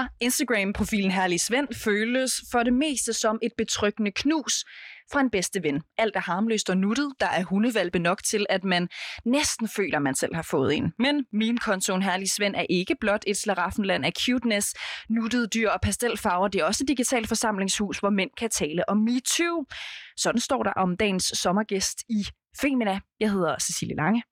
fra Instagram-profilen Herlig Svend føles for det meste som et betryggende knus fra en bedste ven. Alt er harmløst og nuttet. Der er hundevalpe nok til, at man næsten føler, man selv har fået en. Men min kontoen Herlig Svend er ikke blot et slaraffenland af cuteness, nuttede dyr og pastelfarver. Det er også et digitalt forsamlingshus, hvor mænd kan tale om MeToo. Sådan står der om dagens sommergæst i Femina. Jeg hedder Cecilie Lange.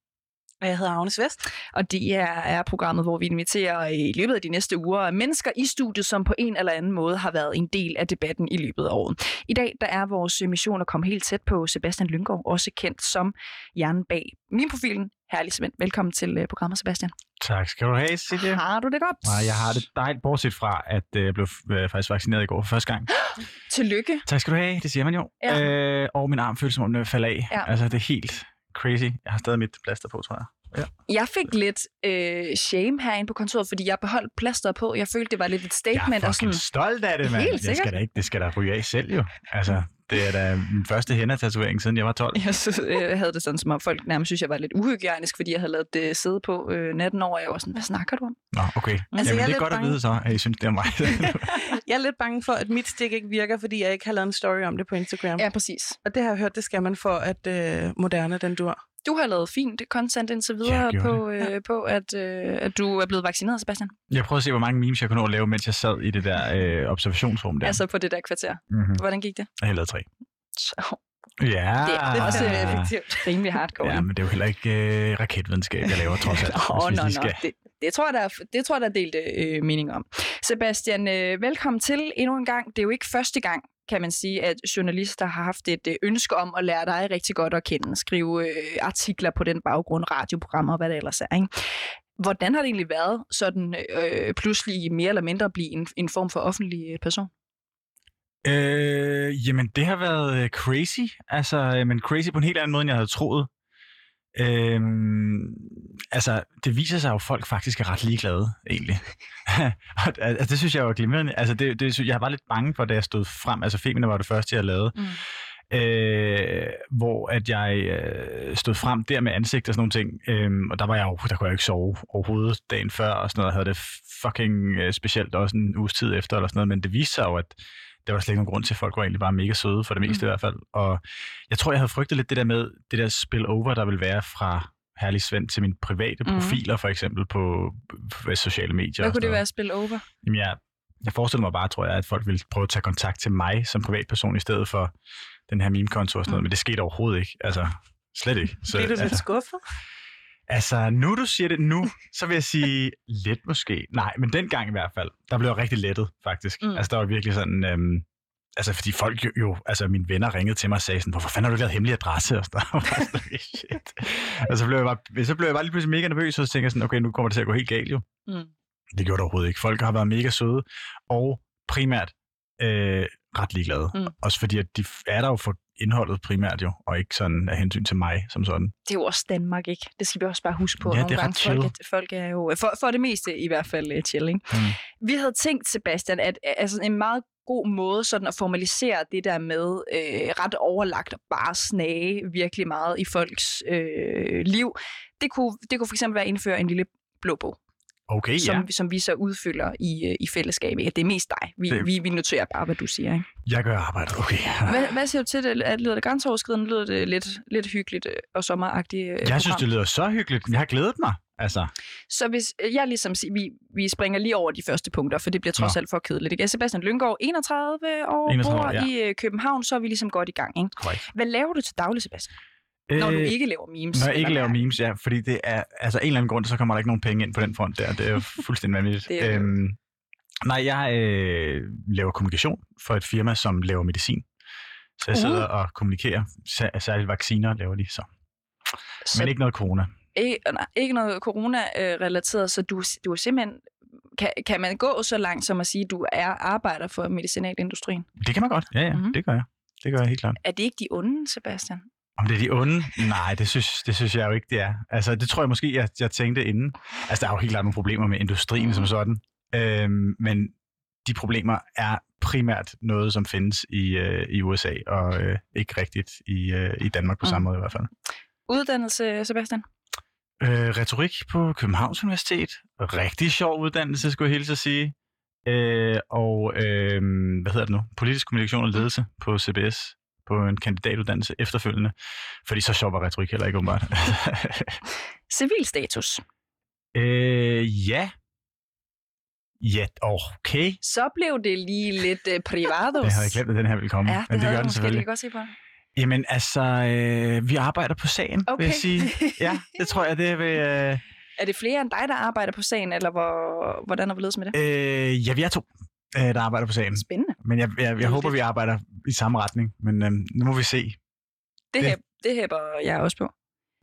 Og jeg hedder Agnes Vest. Og det er, er programmet, hvor vi inviterer i løbet af de næste uger mennesker i studiet, som på en eller anden måde har været en del af debatten i løbet af året. I dag der er vores mission at komme helt tæt på Sebastian Lyngård, også kendt som hjernen bag min profilen. Herlig Svend. Velkommen til øh, programmet, Sebastian. Tak skal du have, Cecilie. Har du det godt? Nej, jeg har det dejligt, bortset fra, at øh, jeg blev øh, faktisk vaccineret i går for første gang. Tillykke. Tak skal du have, det siger man jo. Ja. Øh, og min arm føles som om den falder af. Ja. Altså, det er helt crazy. Jeg har stadig mit plaster på, tror jeg. Ja. Jeg fik lidt øh, shame herinde på kontoret, fordi jeg beholdt plasteret på. Jeg følte, det var lidt et Jeg statement. er og sådan, stolt af det, mand. Helt Jeg skal da ikke, det skal da ryge af selv, jo. Altså, det er da min første hænder-tatovering, siden jeg var 12. Jeg synes, jeg havde det sådan, som om folk nærmest synes, jeg var lidt uhygiejnisk, fordi jeg havde lavet det sidde på øh, natten over, og jeg var sådan, hvad snakker du om? Nå, okay. Altså, jeg Jamen, det er lidt godt at bange. vide så, at I synes, det er mig. Jeg er lidt bange for, at mit stik ikke virker, fordi jeg ikke har lavet en story om det på Instagram. Ja, præcis. Og det har jeg hørt, det skal man for, at øh, Moderne den dur. Du har lavet fint content indtil videre på, øh, på at, øh, at du er blevet vaccineret, Sebastian. jeg prøvede at se, hvor mange memes jeg kunne nå at lave, mens jeg sad i det der øh, observationsrum der. Altså på det der kvarter. mm-hmm. Hvordan gik det? Jeg lavet tre. Så, Ja. Det er- det er også, øh, effektivt. rimelig hardcore. Ja, men det er jo heller ikke øh, raketvidenskab, jeg laver trods alt. Åh, nå, lige nå. skal. Det, det, tror jeg, der er, det tror jeg, der er delt øh, mening om. Sebastian, øh, velkommen til endnu en gang. Det er jo ikke første gang, kan man sige, at journalister har haft et øh, ønske om at lære dig rigtig godt at kende, skrive øh, artikler på den baggrund, radioprogrammer og hvad det ellers er. Ikke? Hvordan har det egentlig været sådan øh, pludselig mere eller mindre at blive en, en form for offentlig øh, person? Øh, jamen, det har været øh, crazy. Altså, men crazy på en helt anden måde, end jeg havde troet. Øhm, altså, det viser sig jo, at folk faktisk er ret ligeglade, egentlig. og, altså, det synes jeg var glimrende. Altså, det, det, jeg var lidt bange for, da jeg stod frem. Altså, Femina var det første, jeg lavede. Mm. øh, hvor at jeg øh, stod frem der med ansigt og sådan nogle ting, øhm, og der var jeg jo, der kunne jeg ikke sove overhovedet dagen før, og sådan noget, jeg havde det fucking øh, specielt også en uges tid efter, eller sådan noget, men det viste sig jo, at der var slet ikke nogen grund til, at folk var egentlig bare mega søde, for det meste Mm. mm. i hvert fald, og jeg tror, jeg havde frygtet lidt det der med, det der spill-over, der vil være fra Herlig Svend til mine private Mhm. profiler, for eksempel på, på sociale medier. Hvad kunne det være at spille over? Jamen, jeg, jeg forestiller mig bare, tror jeg, at folk ville prøve at tage kontakt til mig som privatperson, i stedet for den her meme-konto og sådan noget, Mm. men det skete overhovedet ikke. Altså, slet ikke. Så, Bliver du lidt altså, skuffet? Altså, nu du siger det nu, så vil jeg sige lidt måske. Nej, men dengang i hvert fald, der blev jeg rigtig lettet, faktisk. Mm. Altså, der var virkelig sådan... Øhm, Altså, fordi folk jo, jo, altså mine venner ringede til mig og sagde sådan, hvorfor fanden har du ikke lavet hemmelig adresse? Og sådan shit. Og så blev, jeg bare, så blev jeg bare lige pludselig mega nervøs, og så tænkte jeg sådan, okay, nu kommer det til at gå helt galt jo. Mm. Det gjorde det overhovedet ikke. Folk har været mega søde, og primært øh, ret ligeglade. Mm. Også fordi, at de er der jo for indholdet primært jo, og ikke sådan af hensyn til mig som sådan. Det er jo også Danmark, ikke? Det skal vi også bare huske på. Ja, det er ret folk, chill. er, folk er jo, for, for det meste i hvert fald, øh, chill, ikke? Mm. Vi havde tænkt, Sebastian, at altså, en meget god måde sådan at formalisere det der med øh, ret overlagt og bare snage virkelig meget i folks øh, liv, det kunne, det kunne for eksempel være at indføre en lille blå bog, Okay, som, ja. som vi så udfylder i, øh, i fællesskab. Ikke? Det er mest dig. Vi, Det- vi, vi noterer bare, hvad du siger. Ikke? Jeg gør arbejdet. Okay. Hvad, hvad siger du til det? Er- Lyder det grænseoverskridende? Lyder det lidt, lidt hyggeligt øh, og sommeragtigt? øh, Jeg synes, program? det lyder så hyggeligt. Jeg har glædet mig. Altså, Så hvis jeg ligesom siger, vi, vi springer lige over de første punkter, for det bliver trods Nå. alt for kedeligt. Ikke? Sebastian Lyngård, 31 år, 31 bor ja. i København, så er vi ligesom godt i gang. Ikke? korrekt. Hvad laver du til daglig, Sebastian? Når du ikke laver memes? Øh, Når jeg ikke laver memes, ja, fordi det er, altså en eller anden grund, så kommer der ikke nogen penge ind på den front der. Det er jo fuldstændig vanvittigt. Det er øhm, nej, jeg øh, laver kommunikation for et firma, som laver medicin. Så jeg Uh. sidder og kommunikerer. Sær- Særligt vacciner laver de så. Så Men ikke noget corona. ikke, nej, ikke noget corona-relateret, så du, du er simpelthen... Kan, kan man gå så langt som at sige, at du er arbejder for medicinalindustrien? Det kan man godt. Ja, ja, Mhm. mm-hmm. det gør jeg. Det gør jeg helt klart. Er det ikke de onde, Sebastian? Om det er de onde? Nej, det synes, det synes jeg jo ikke, det er. Altså, det tror jeg måske, jeg, jeg tænkte inden. Altså, der er jo helt klart nogle problemer med industrien som sådan. Øhm, men de problemer er primært noget, som findes i, øh, i USA, og øh, ikke rigtigt i, øh, i Danmark på Mm. samme måde i hvert fald. Uddannelse, Sebastian? Øh, retorik på Københavns Universitet. Rigtig sjov uddannelse, skulle jeg hilse at sige. øh, og øh, hvad hedder det nu? Politisk kommunikation og ledelse på CBS på en kandidatuddannelse efterfølgende. Fordi så sjov var retorik heller ikke åbenbart. Civilstatus. øh, ja. Ja, okay. Så blev det lige lidt uh, privados. Jeg havde glemt, at den her ville komme. Ja, det, men det havde gør den selvfølgelig. lige godt se på. Jamen altså, øh, vi arbejder på sagen, Okay. vil jeg sige. Ja, det tror jeg, det vil... Øh, Er det flere end dig, der arbejder på sagen, eller hvor, hvordan er vi med det? øh, ja, vi er to, øh, der arbejder på sagen. Spændende. Men jeg, jeg, jeg håber, vi arbejder i samme retning. Men øh, nu må vi se. Det, Det- det. hæber jeg også på.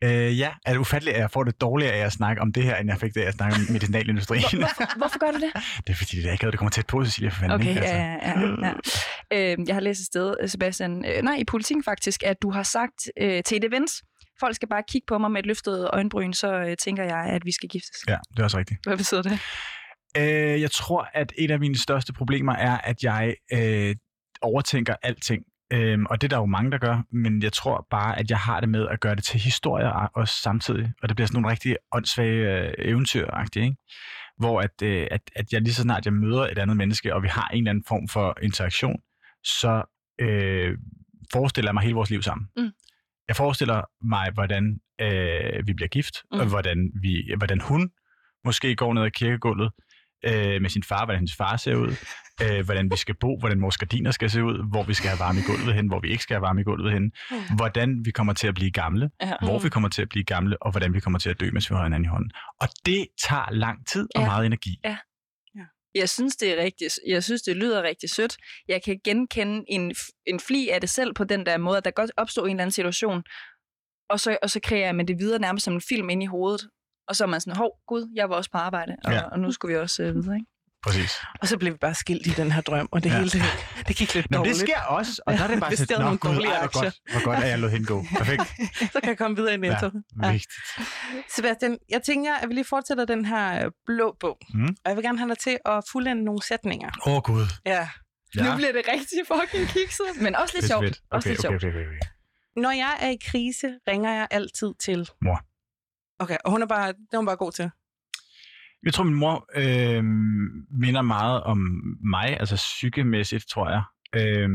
Øh, ja, er det ufatteligt, at jeg får det dårligere af at snakke om det her, end jeg fik det af at snakke om medicinalindustrien? Hvor, hvorfor, hvorfor gør du det? det er fordi, det er ikke det kommer tæt på, Cecilia, for fanden. Okay, ikke? Altså. ja, ja, ja. Øh, jeg har læst et sted, Sebastian, øh, nej, i politikken faktisk, at du har sagt øh, til et event, folk skal bare kigge på mig med et løftet øjenbryn, så øh, tænker jeg, at vi skal giftes. Ja, det er også rigtigt. Hvad betyder det? Øh, jeg tror, at et af mine største problemer er, at jeg øh, overtænker alting. Øhm, og det er der jo mange, der gør, men jeg tror bare, at jeg har det med at gøre det til historier også samtidig. Og det bliver sådan nogle rigtig åndssvage øh, eventyragtige, ikke? Hvor at, øh, at, at jeg lige så snart jeg møder et andet menneske, og vi har en eller anden form for interaktion, så øh, forestiller jeg mig hele vores liv sammen. Mm. Jeg forestiller mig, hvordan øh, vi bliver gift, Mm. og hvordan, vi, hvordan hun måske går ned ad kirkegulvet øh, med sin far, hvordan hendes far ser ud, øh, hvordan vi skal bo, hvordan vores gardiner skal se ud, hvor vi skal have varme i gulvet hen, hvor vi ikke skal have varme i gulvet hen, hvordan vi kommer til at blive gamle, Ja. hvor vi kommer til at blive gamle, og hvordan vi kommer til at dø, mens vi holder hinanden i hånden. Og det tager lang tid og Ja. meget energi. Jeg synes, det er rigtig, jeg synes, det lyder rigtig sødt. Jeg kan genkende en, en fli af det selv på den der måde, at der godt opstår en eller anden situation, og så, og så kreerer man det videre nærmest som en film ind i hovedet. Og så er man sådan, hov, gud, jeg var også på arbejde, og, Ja. ja. og nu skulle vi også øh, videre, ikke? Præcis. Og så blev vi bare skilt i den her drøm, og det Ja. hele, det, det gik lidt Nå, dårligt. det sker også, og der er det bare "Nå, nogle gud, dårlige ej, hvor aktier." godt, hvor godt, at jeg lod hende gå. Perfekt. Så kan jeg komme videre i Netto. Ja, Ja. vigtigt. Sebastian, jeg tænker, at vi lige fortsætter den her øh, blå bog. Mm. Og jeg vil gerne have dig til at fuldende nogle sætninger. Åh, oh, Gud. Ja. Ja. Nu bliver det rigtig fucking kikset, men også lidt sjovt. Også Okay, lidt okay, okay, okay, okay. Når jeg er i krise, ringer jeg altid til... Mor. Okay, og hun er bare, det er hun bare god til. Jeg tror, min mor øh, minder meget om mig, altså psykemæssigt, tror jeg. Øh,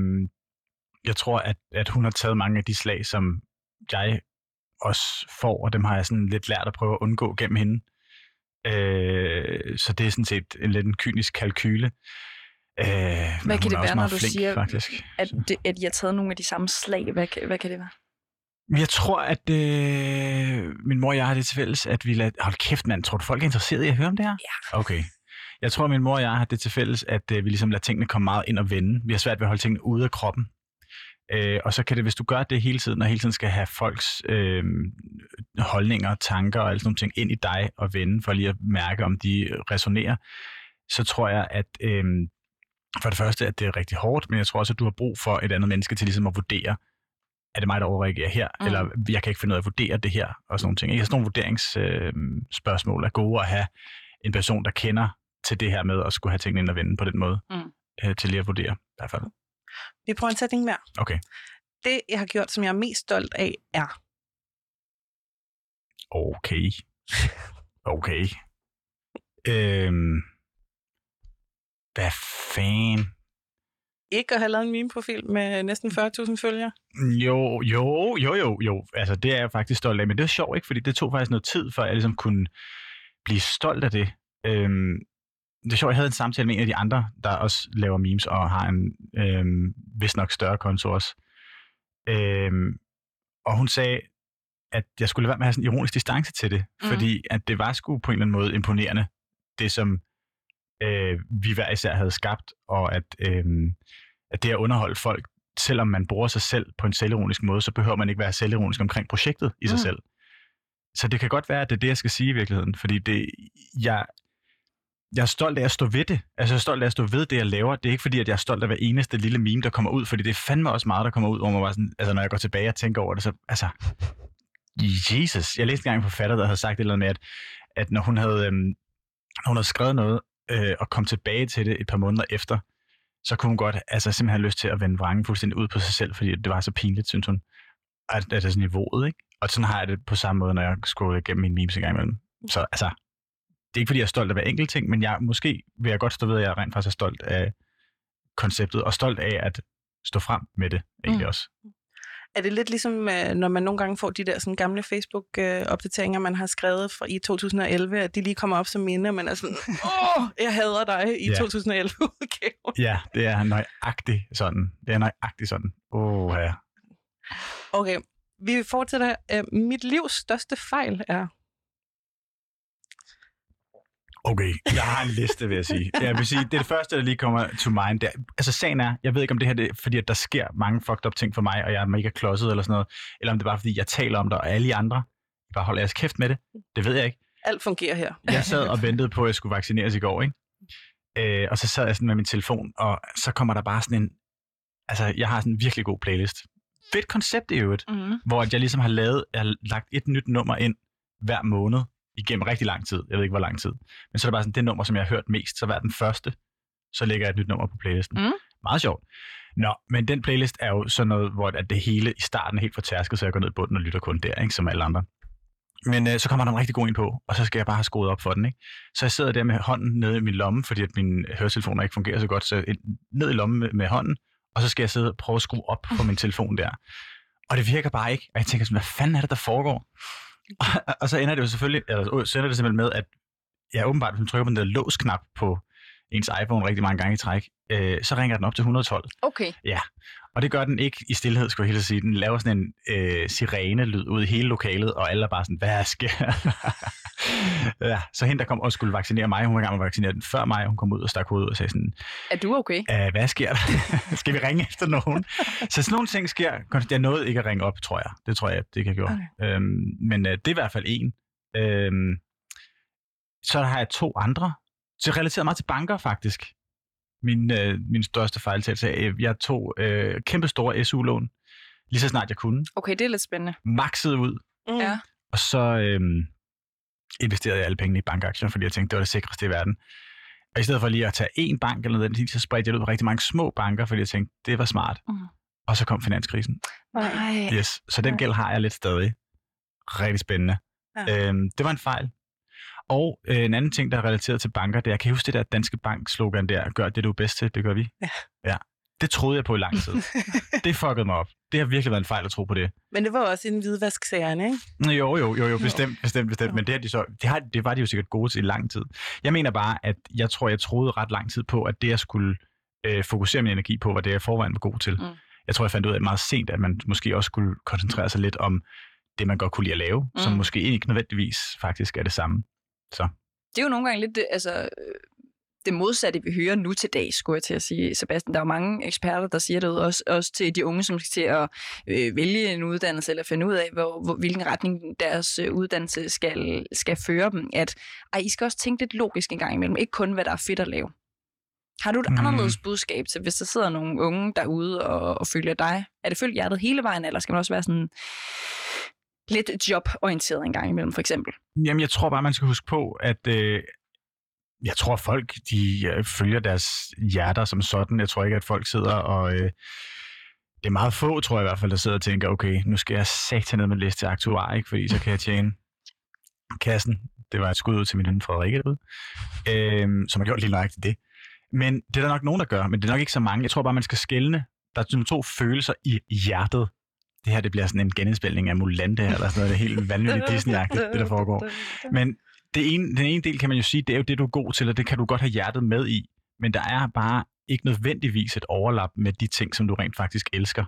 jeg tror, at, at hun har taget mange af de slag, som jeg også får, og dem har jeg sådan lidt lært at prøve at undgå gennem hende. Øh, så det er sådan set en lidt en kynisk kalkyle. Øh, Hvad kan det være, når du siger- Faktisk. At, det, at jeg har taget nogle af de samme slag, hvad, hvad kan det være? Jeg tror, at øh, min mor og jeg har det til fælles, at vi lader... Hold kæft, mand. Tror du, folk er interesseret i at høre om det her? Ja. Okay. Jeg tror, at min mor og jeg har det til fælles, at øh, vi ligesom lader tingene komme meget ind og vende. Vi har svært ved at holde tingene ude af kroppen. Øh, og så kan det, hvis du gør det hele tiden, og hele tiden skal have folks øh, holdninger, tanker og alle sådan nogle ting ind i dig og vende, for lige at mærke, om de resonerer, så tror jeg, at øh, for det første, at det er rigtig hårdt, men jeg tror også, at du har brug for et andet menneske til ligesom at vurdere, er det mig, der overreagerer her, Mm. eller jeg kan ikke finde ud af at vurdere det her, og sådan nogle ting. Ikke? Sådan nogle vurderingsspørgsmål øh, spørgsmål er gode at have en person, der kender til det her med at skulle have tingene ind og vende på den måde, Mm. øh, til lige at vurdere i hvert fald. Vi prøver en sætning mere. Okay. Det, jeg har gjort, som jeg er mest stolt af, er... Okay. Okay. Øhm. Hvad fanden? Ikke at have lavet en meme-profil med næsten 40.000 følgere. Jo, jo, jo, jo, jo. Altså, det er jeg faktisk stolt af. Men det er sjovt, ikke? Fordi det tog faktisk noget tid, før jeg ligesom kunne blive stolt af det. Øhm, det er sjovt, jeg havde en samtale med en af de andre, der også laver memes og har en øhm, vist nok større konto også. Øhm, og hun sagde, at jeg skulle lade være med at have sådan en ironisk distance til det, mm. fordi at det var sgu på en eller anden måde imponerende, det som øh, vi hver især havde skabt, og at, øh, at det at underholde folk, selvom man bruger sig selv på en selvironisk måde, så behøver man ikke være selvironisk omkring projektet i sig Mm. selv. Så det kan godt være, at det er det, jeg skal sige i virkeligheden, fordi det, jeg, jeg er stolt af at stå ved det. Altså, jeg er stolt af at stå ved det, jeg laver. Det er ikke fordi, at jeg er stolt af hver eneste lille meme, der kommer ud, fordi det er fandme også meget, der kommer ud, hvor man bare sådan, altså, når jeg går tilbage og tænker over det, så, altså, Jesus. Jeg læste engang en forfatter, der havde sagt et eller andet med, at, at når hun havde, øhm, når hun havde skrevet noget, øh, og kom tilbage til det et par måneder efter, så kunne hun godt altså, simpelthen have lyst til at vende vrangen fuldstændig ud på sig selv, fordi det var så pinligt, synes hun. At, at det er niveauet, ikke? Og sådan har jeg det på samme måde, når jeg scroller igennem mine memes en gang imellem. Så altså, det er ikke, fordi jeg er stolt af hver enkelt ting, men jeg, måske vil jeg godt stå ved, at jeg rent faktisk er stolt af konceptet, og stolt af at stå frem med det egentlig mm. også. Er det lidt ligesom, øh, når man nogle gange får de der sådan gamle Facebook-opdateringer, man har skrevet fra i 2011, at de lige kommer op som minde, og man er sådan, åh, jeg hader dig i Ja. 2011 udgaven. Ja, det er nøjagtigt sådan. Det er nøjagtigt sådan. Åh, ja. Okay, vi fortsætter. Øh, Mit livs største fejl er... Okay, jeg har en liste, vil jeg sige. Jeg vil sige, det er det første, der lige kommer to mind. Det er, altså sagen er, jeg ved ikke, om det her det er, fordi at der sker mange fucked up ting for mig, og jeg er mega klodset eller sådan noget, eller om det er bare, fordi jeg taler om det, og alle andre bare holder jeres kæft med det. Det ved jeg ikke. Alt fungerer her. Jeg sad og ventede på, at jeg skulle vaccineres i går, ikke? Øh, og så sad jeg sådan med min telefon, og så kommer der bare sådan en... Altså, jeg har sådan en virkelig god playlist. Fedt koncept i øvrigt, Mm. hvor at jeg ligesom har lavet, jeg har lagt et nyt nummer ind hver måned igennem rigtig lang tid. Jeg ved ikke, hvor lang tid. Men så er det bare sådan, det nummer, som jeg har hørt mest, så hver den første, så lægger jeg et nyt nummer på playlisten. Mm. Meget sjovt. Nå, men den playlist er jo sådan noget, hvor at det hele i starten er helt fortærsket, så jeg går ned i bunden og lytter kun der, ikke, som alle andre. Men øh, så kommer der en rigtig god ind på, og så skal jeg bare have skruet op for den. Ikke? Så jeg sidder der med hånden nede i min lomme, fordi at mine høretelefoner ikke fungerer så godt, så ned i lommen med, med hånden, og så skal jeg sidde og prøve at skrue op på min telefon der. Og det virker bare ikke. Og jeg tænker sådan, hvad fanden er det, der foregår? Og, og så ender det jo selvfølgelig, eller så ender det simpelthen med, at jeg åbenbart, hvis man trykker på den der låsknap på ens iPhone rigtig mange gange i træk, øh, så ringer den op til 112. Okay. Og det gør den ikke i stillhed, skulle jeg helt sige. Den laver sådan en øh, sirene-lyd ud i hele lokalet, og alle er bare sådan, hvad sker ja, så hende, der kom og skulle vaccinere mig, hun var i gang med at vaccinere den før mig, hun kom ud og stak hovedet og sagde sådan, Er du okay? Hvad sker der? Skal vi ringe efter nogen? så sådan nogle ting sker. Jeg nåede ikke at ringe op, tror jeg. Det tror jeg, det kan jeg gjort. Okay. Øhm, men øh, det er i hvert fald en. Øhm, så har jeg to andre. Så jeg relaterer meget til banker, faktisk. Min, øh, min største fejltagelse. Jeg tog øh, kæmpe store SU-lån, lige så snart jeg kunne. Okay, det er lidt spændende. Maxede ud, Mm. Ja. og så øhm, investerede jeg alle pengene i bankaktier, fordi jeg tænkte, det var det sikreste i verden. Og i stedet for lige at tage én bank eller noget, så spredte jeg det ud på rigtig mange små banker, fordi jeg tænkte, det var smart. Mm. Og så kom finanskrisen. Nej. Yes. Så den Nej. gæld har jeg lidt stadig. Rigtig spændende. Ja. Øhm, det var en fejl. Og øh, en anden ting, der er relateret til banker, det er, kan I huske det der danske bank-slogan der, gør det, du er bedst til, det gør vi? Ja. ja. Det troede jeg på i lang tid. det fuckede mig op. Det har virkelig været en fejl at tro på det. Men det var også en hvidvasksagerne, ikke? Jo, jo, jo, jo, bestemt, bestemt, bestemt. Men det, har de så, det, har, det var de jo sikkert gode til i lang tid. Jeg mener bare, at jeg tror, jeg troede ret lang tid på, at det, jeg skulle øh, fokusere min energi på, var det, jeg forvejen var god til. Mm. Jeg tror, jeg fandt ud af meget sent, at man måske også skulle koncentrere sig lidt om det, man godt kunne lide at lave, mm. som måske ikke nødvendigvis faktisk er det samme. Det er jo nogle gange lidt det, altså, øh, det modsatte, vi hører nu til dag, skulle jeg til at sige, Sebastian. Der er jo mange eksperter, der siger det også, også til de unge, som skal til at øh, vælge en uddannelse, eller finde ud af, hvor, hvor, hvilken retning deres øh, uddannelse skal, skal føre dem, at ej, I skal også tænke lidt logisk en gang imellem, ikke kun, hvad der er fedt at lave. Har du et Mm. anderledes budskab til, hvis der sidder nogle unge derude og, og følger dig? Er det følge hjertet hele vejen, eller skal man også være sådan lidt joborienteret en gang imellem, for eksempel? Jamen, jeg tror bare, man skal huske på, at øh, jeg tror, folk de øh, følger deres hjerter som sådan. Jeg tror ikke, at folk sidder og... Øh, det er meget få, tror jeg i hvert fald, der sidder og tænker, okay, nu skal jeg satan ned med læse til aktuar, ikke? fordi så kan jeg tjene kassen. Det var et skud ud til min ven Frederikke øh, som har gjort lige nøjagtigt det. Men det er der nok nogen, der gør, men det er nok ikke så mange. Jeg tror bare, man skal skelne. Der er to følelser i hjertet. Det her, det bliver sådan en genindspilning af Mulan, det her, eller sådan noget. Det er helt vanvittigt disney det der foregår. Men det ene, den ene del kan man jo sige, det er jo det, du er god til, og det kan du godt have hjertet med i. Men der er bare ikke nødvendigvis et overlap med de ting, som du rent faktisk elsker.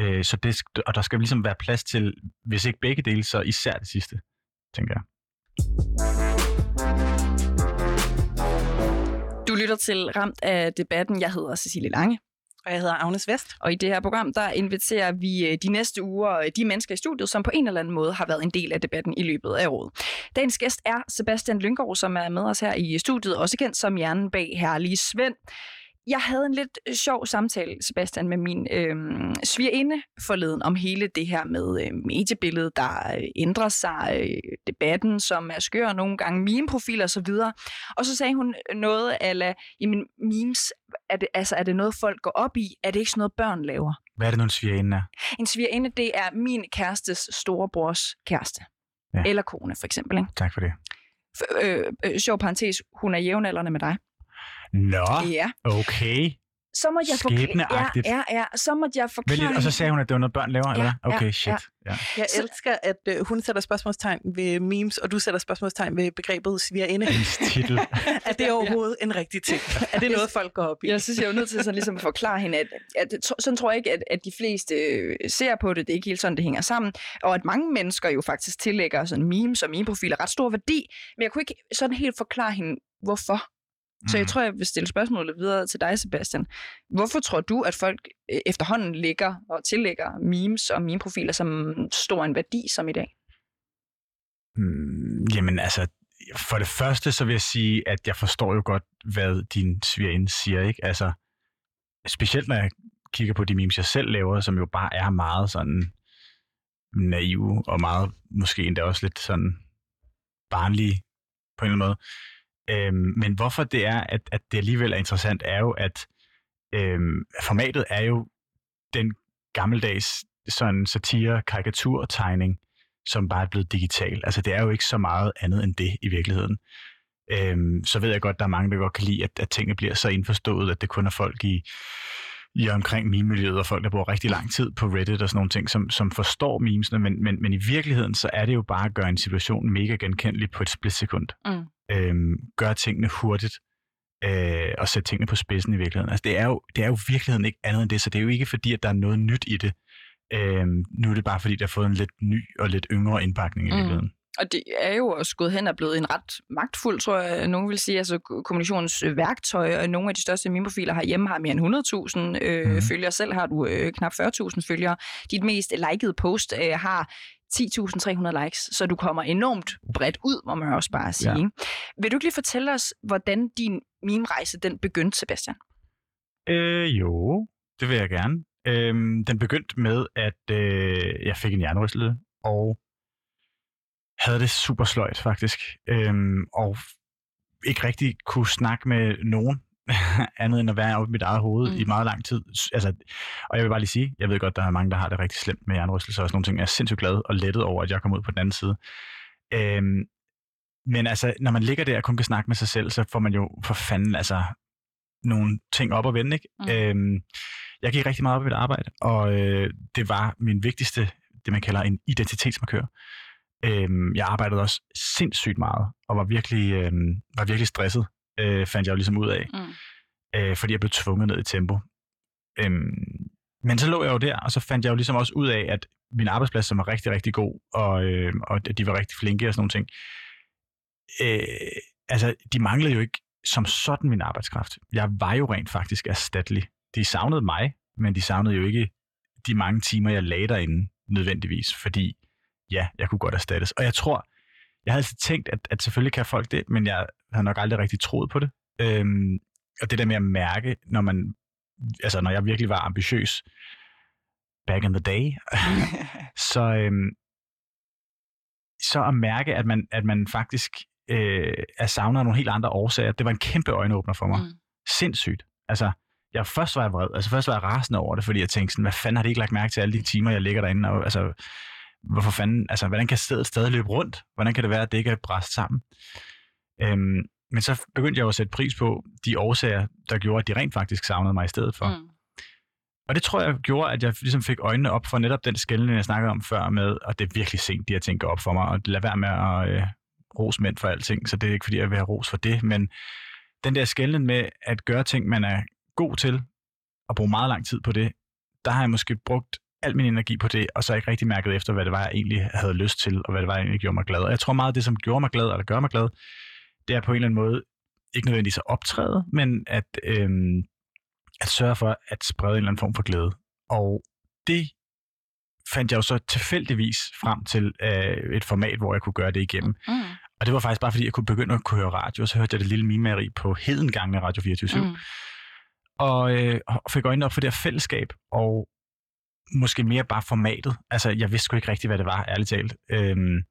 Øh, så det, og der skal ligesom være plads til, hvis ikke begge dele, så især det sidste, tænker jeg. Du lytter til Ramt af debatten. Jeg hedder Cecilie Lange. Og jeg hedder Agnes Vest. Og i det her program, der inviterer vi øh, de næste uger øh, de mennesker i studiet, som på en eller anden måde har været en del af debatten i løbet af året. Dagens gæst er Sebastian Lyngård, som er med os her i studiet, også kendt som hjernen bag Herlige Svend. Jeg havde en lidt øh, sjov samtale, Sebastian, med min øh, svigerinde forleden om hele det her med øh, mediebilledet, der øh, ændrer sig, øh, debatten, som er skør nogle gange, meme-profiler osv. Og så sagde hun noget af, jamen memes, er det, altså, er det noget, folk går op i? Er det ikke sådan noget, børn laver? Hvad er det nu, en svigerinde er? En svigerinde, det er min kærestes storebrors kæreste. Ja. Eller kone, for eksempel. Ikke? Tak for det. F- øh, øh, sjov parentes, hun er jævnaldrende med dig. Nå, Ja. okay. Så måtte jeg forklare... Skæbneagtigt. Ja, ja, ja. Så måtte jeg forklare... Vel, og så sagde hun, at det var noget, børn laver, Ja, eller hvad? ja, Okay, shit. ja. Ja. Jeg Så- elsker, at øh, hun sætter spørgsmålstegn ved memes, og du sætter spørgsmålstegn ved begrebet svigerinde. Titel. er det overhovedet en rigtig ting? Er det noget, folk går op i? Jeg synes, jeg er jo nødt til sådan ligesom at forklare hende, at, at, at sådan tror jeg ikke, at, at de fleste øh, ser på det. Det er ikke helt sådan, det hænger sammen. Og at mange mennesker jo faktisk tillægger sådan memes og meme-profiler ret stor værdi. Men jeg kunne ikke sådan helt forklare hende, hvorfor. Så jeg Mhm. tror, jeg vil stille spørgsmålet videre til dig, Sebastian. Hvorfor tror du, at folk øh, efterhånden ligger og tillægger memes og meme-profiler som stor en værdi som i dag? Mm, jamen altså, for det første så vil jeg sige, at jeg forstår jo godt, hvad din svigerinde siger, ikke? Altså, specielt når jeg kigger på de memes, jeg selv laver, som jo bare er meget sådan naive, og meget måske endda også lidt sådan barnlige på en eller anden måde. Øhm, men hvorfor det er, at, at det alligevel er interessant, er jo, at øhm, formatet er jo den gammeldags sådan satire, karikaturtegning, som bare er blevet digital. Altså det er jo ikke så meget andet end det i virkeligheden. Øhm, så ved jeg godt, der er mange, der godt kan lide, at, at tingene bliver så indforstået, at det kun er folk i, i omkring meme-miljøet, og folk, der bor rigtig lang tid på Reddit og sådan nogle ting, som, som forstår memesene, men, men, men i virkeligheden, så er det jo bare at gøre en situation mega genkendelig på et splitsekund. Mm. Øhm, gøre tingene hurtigt, øh, og sætte tingene på spidsen i virkeligheden. Altså det er, jo, det er jo virkeligheden ikke andet end det, så det er jo ikke fordi, at der er noget nyt i det. Øhm, nu er det bare fordi, der har fået en lidt ny og lidt yngre indpakning i Mm. virkeligheden. Og det er jo også gået hen og blevet en ret magtfuld, tror jeg, nogen vil sige. Altså kommunikationens øh, værktøj, og nogle af de største meme-profiler herhjemme har mere end 100.000 øh, mm. følgere. Selv har du øh, knap 40.000 følgere. Dit mest likede post øh, har 10.300 likes, så du kommer enormt bredt ud, må man også bare sige. Ja. Vil du ikke lige fortælle os, hvordan din meme-rejse den begyndte, Sebastian? Øh, jo, det vil jeg gerne. Øhm, den begyndte med, at øh, jeg fik en jernrystelse, og havde det super sløjt, faktisk. Øhm, og ikke rigtig kunne snakke med nogen, andet end at være oppe i mit eget hoved mm. I meget lang tid. Altså, og jeg vil bare lige sige, jeg ved godt, der er mange, der har det rigtig slemt med jernrystelser og sådan nogle ting. Jeg er sindssygt glad og lettet over, at jeg kom ud på den anden side. Øhm, men altså, når man ligger der og kun kan snakke med sig selv, så får man jo for fanden altså nogle ting op at vende, ikke? Mm. Øhm, jeg gik rigtig meget op i mit arbejde, og øh, det var min vigtigste, det man kalder en identitetsmarkør. Øhm, jeg arbejdede også sindssygt meget, og var virkelig, øh, var virkelig stresset, øh, fandt jeg jo ligesom ud af, Mm. øh, fordi jeg blev tvunget ned i tempo. Øhm, men så lå jeg jo der, og så fandt jeg jo ligesom også ud af, at min arbejdsplads, som var rigtig, rigtig god, og, øh, og de var rigtig flinke og sådan nogle ting, øh, altså, de manglede jo ikke som sådan min arbejdskraft. Jeg var jo rent faktisk erstattelig. De savnede mig, men de savnede jo ikke de mange timer, jeg lagde derinde nødvendigvis, fordi ja, jeg kunne godt erstattes. Og jeg tror, jeg havde altid tænkt, at, at selvfølgelig kan folk det, men jeg havde nok aldrig rigtig troet på det. Øhm, og det der med at mærke, når man, altså når jeg virkelig var ambitiøs, back in the day, så, øhm, så at mærke, at man, at man faktisk øh, er savnet af nogle helt andre årsager, det var en kæmpe øjenåbner for mig. Mm. Sindssygt. Altså, jeg først var jeg vred, altså først var jeg rasende over det, fordi jeg tænkte sådan, hvad fanden har de ikke lagt mærke til alle de timer, jeg ligger derinde, og altså, hvorfor fanden, altså, hvordan kan stedet stadig løbe rundt? Hvordan kan det være, at det ikke er bræst sammen? Øhm, men så begyndte jeg jo at sætte pris på de årsager, der gjorde, at de rent faktisk savnede mig i stedet for. Mm. Og det tror jeg gjorde, at jeg ligesom fik øjnene op for netop den skældning, jeg snakkede om før med, og det er virkelig sent, de her ting går op for mig, og lad være med at øh, rose mænd for alting, så det er ikke, fordi jeg vil have ros for det, men den der skældning med at gøre ting, man er god til, og bruge meget lang tid på det, der har jeg måske brugt al min energi på det, og så ikke rigtig mærket efter, hvad det var, jeg egentlig havde lyst til, og hvad det var, jeg egentlig gjorde mig glad. Og jeg tror meget, det, som gjorde mig glad, eller gør mig glad, det er på en eller anden måde, ikke nødvendigvis at optræde, men at, øhm, at sørge for at sprede en eller anden form for glæde. Og det fandt jeg jo så tilfældigvis frem til øh, et format, hvor jeg kunne gøre det igennem. Mm. Og det var faktisk bare, fordi jeg kunne begynde at kunne høre radio, og så hørte jeg det lille mimeri på Hedengangene Radio 24 mm. Mm. og, øh, og fik øjnene op for det her fællesskab, og måske mere bare formatet. Altså, jeg vidste sgu ikke rigtigt, hvad det var, ærligt talt. Øhm,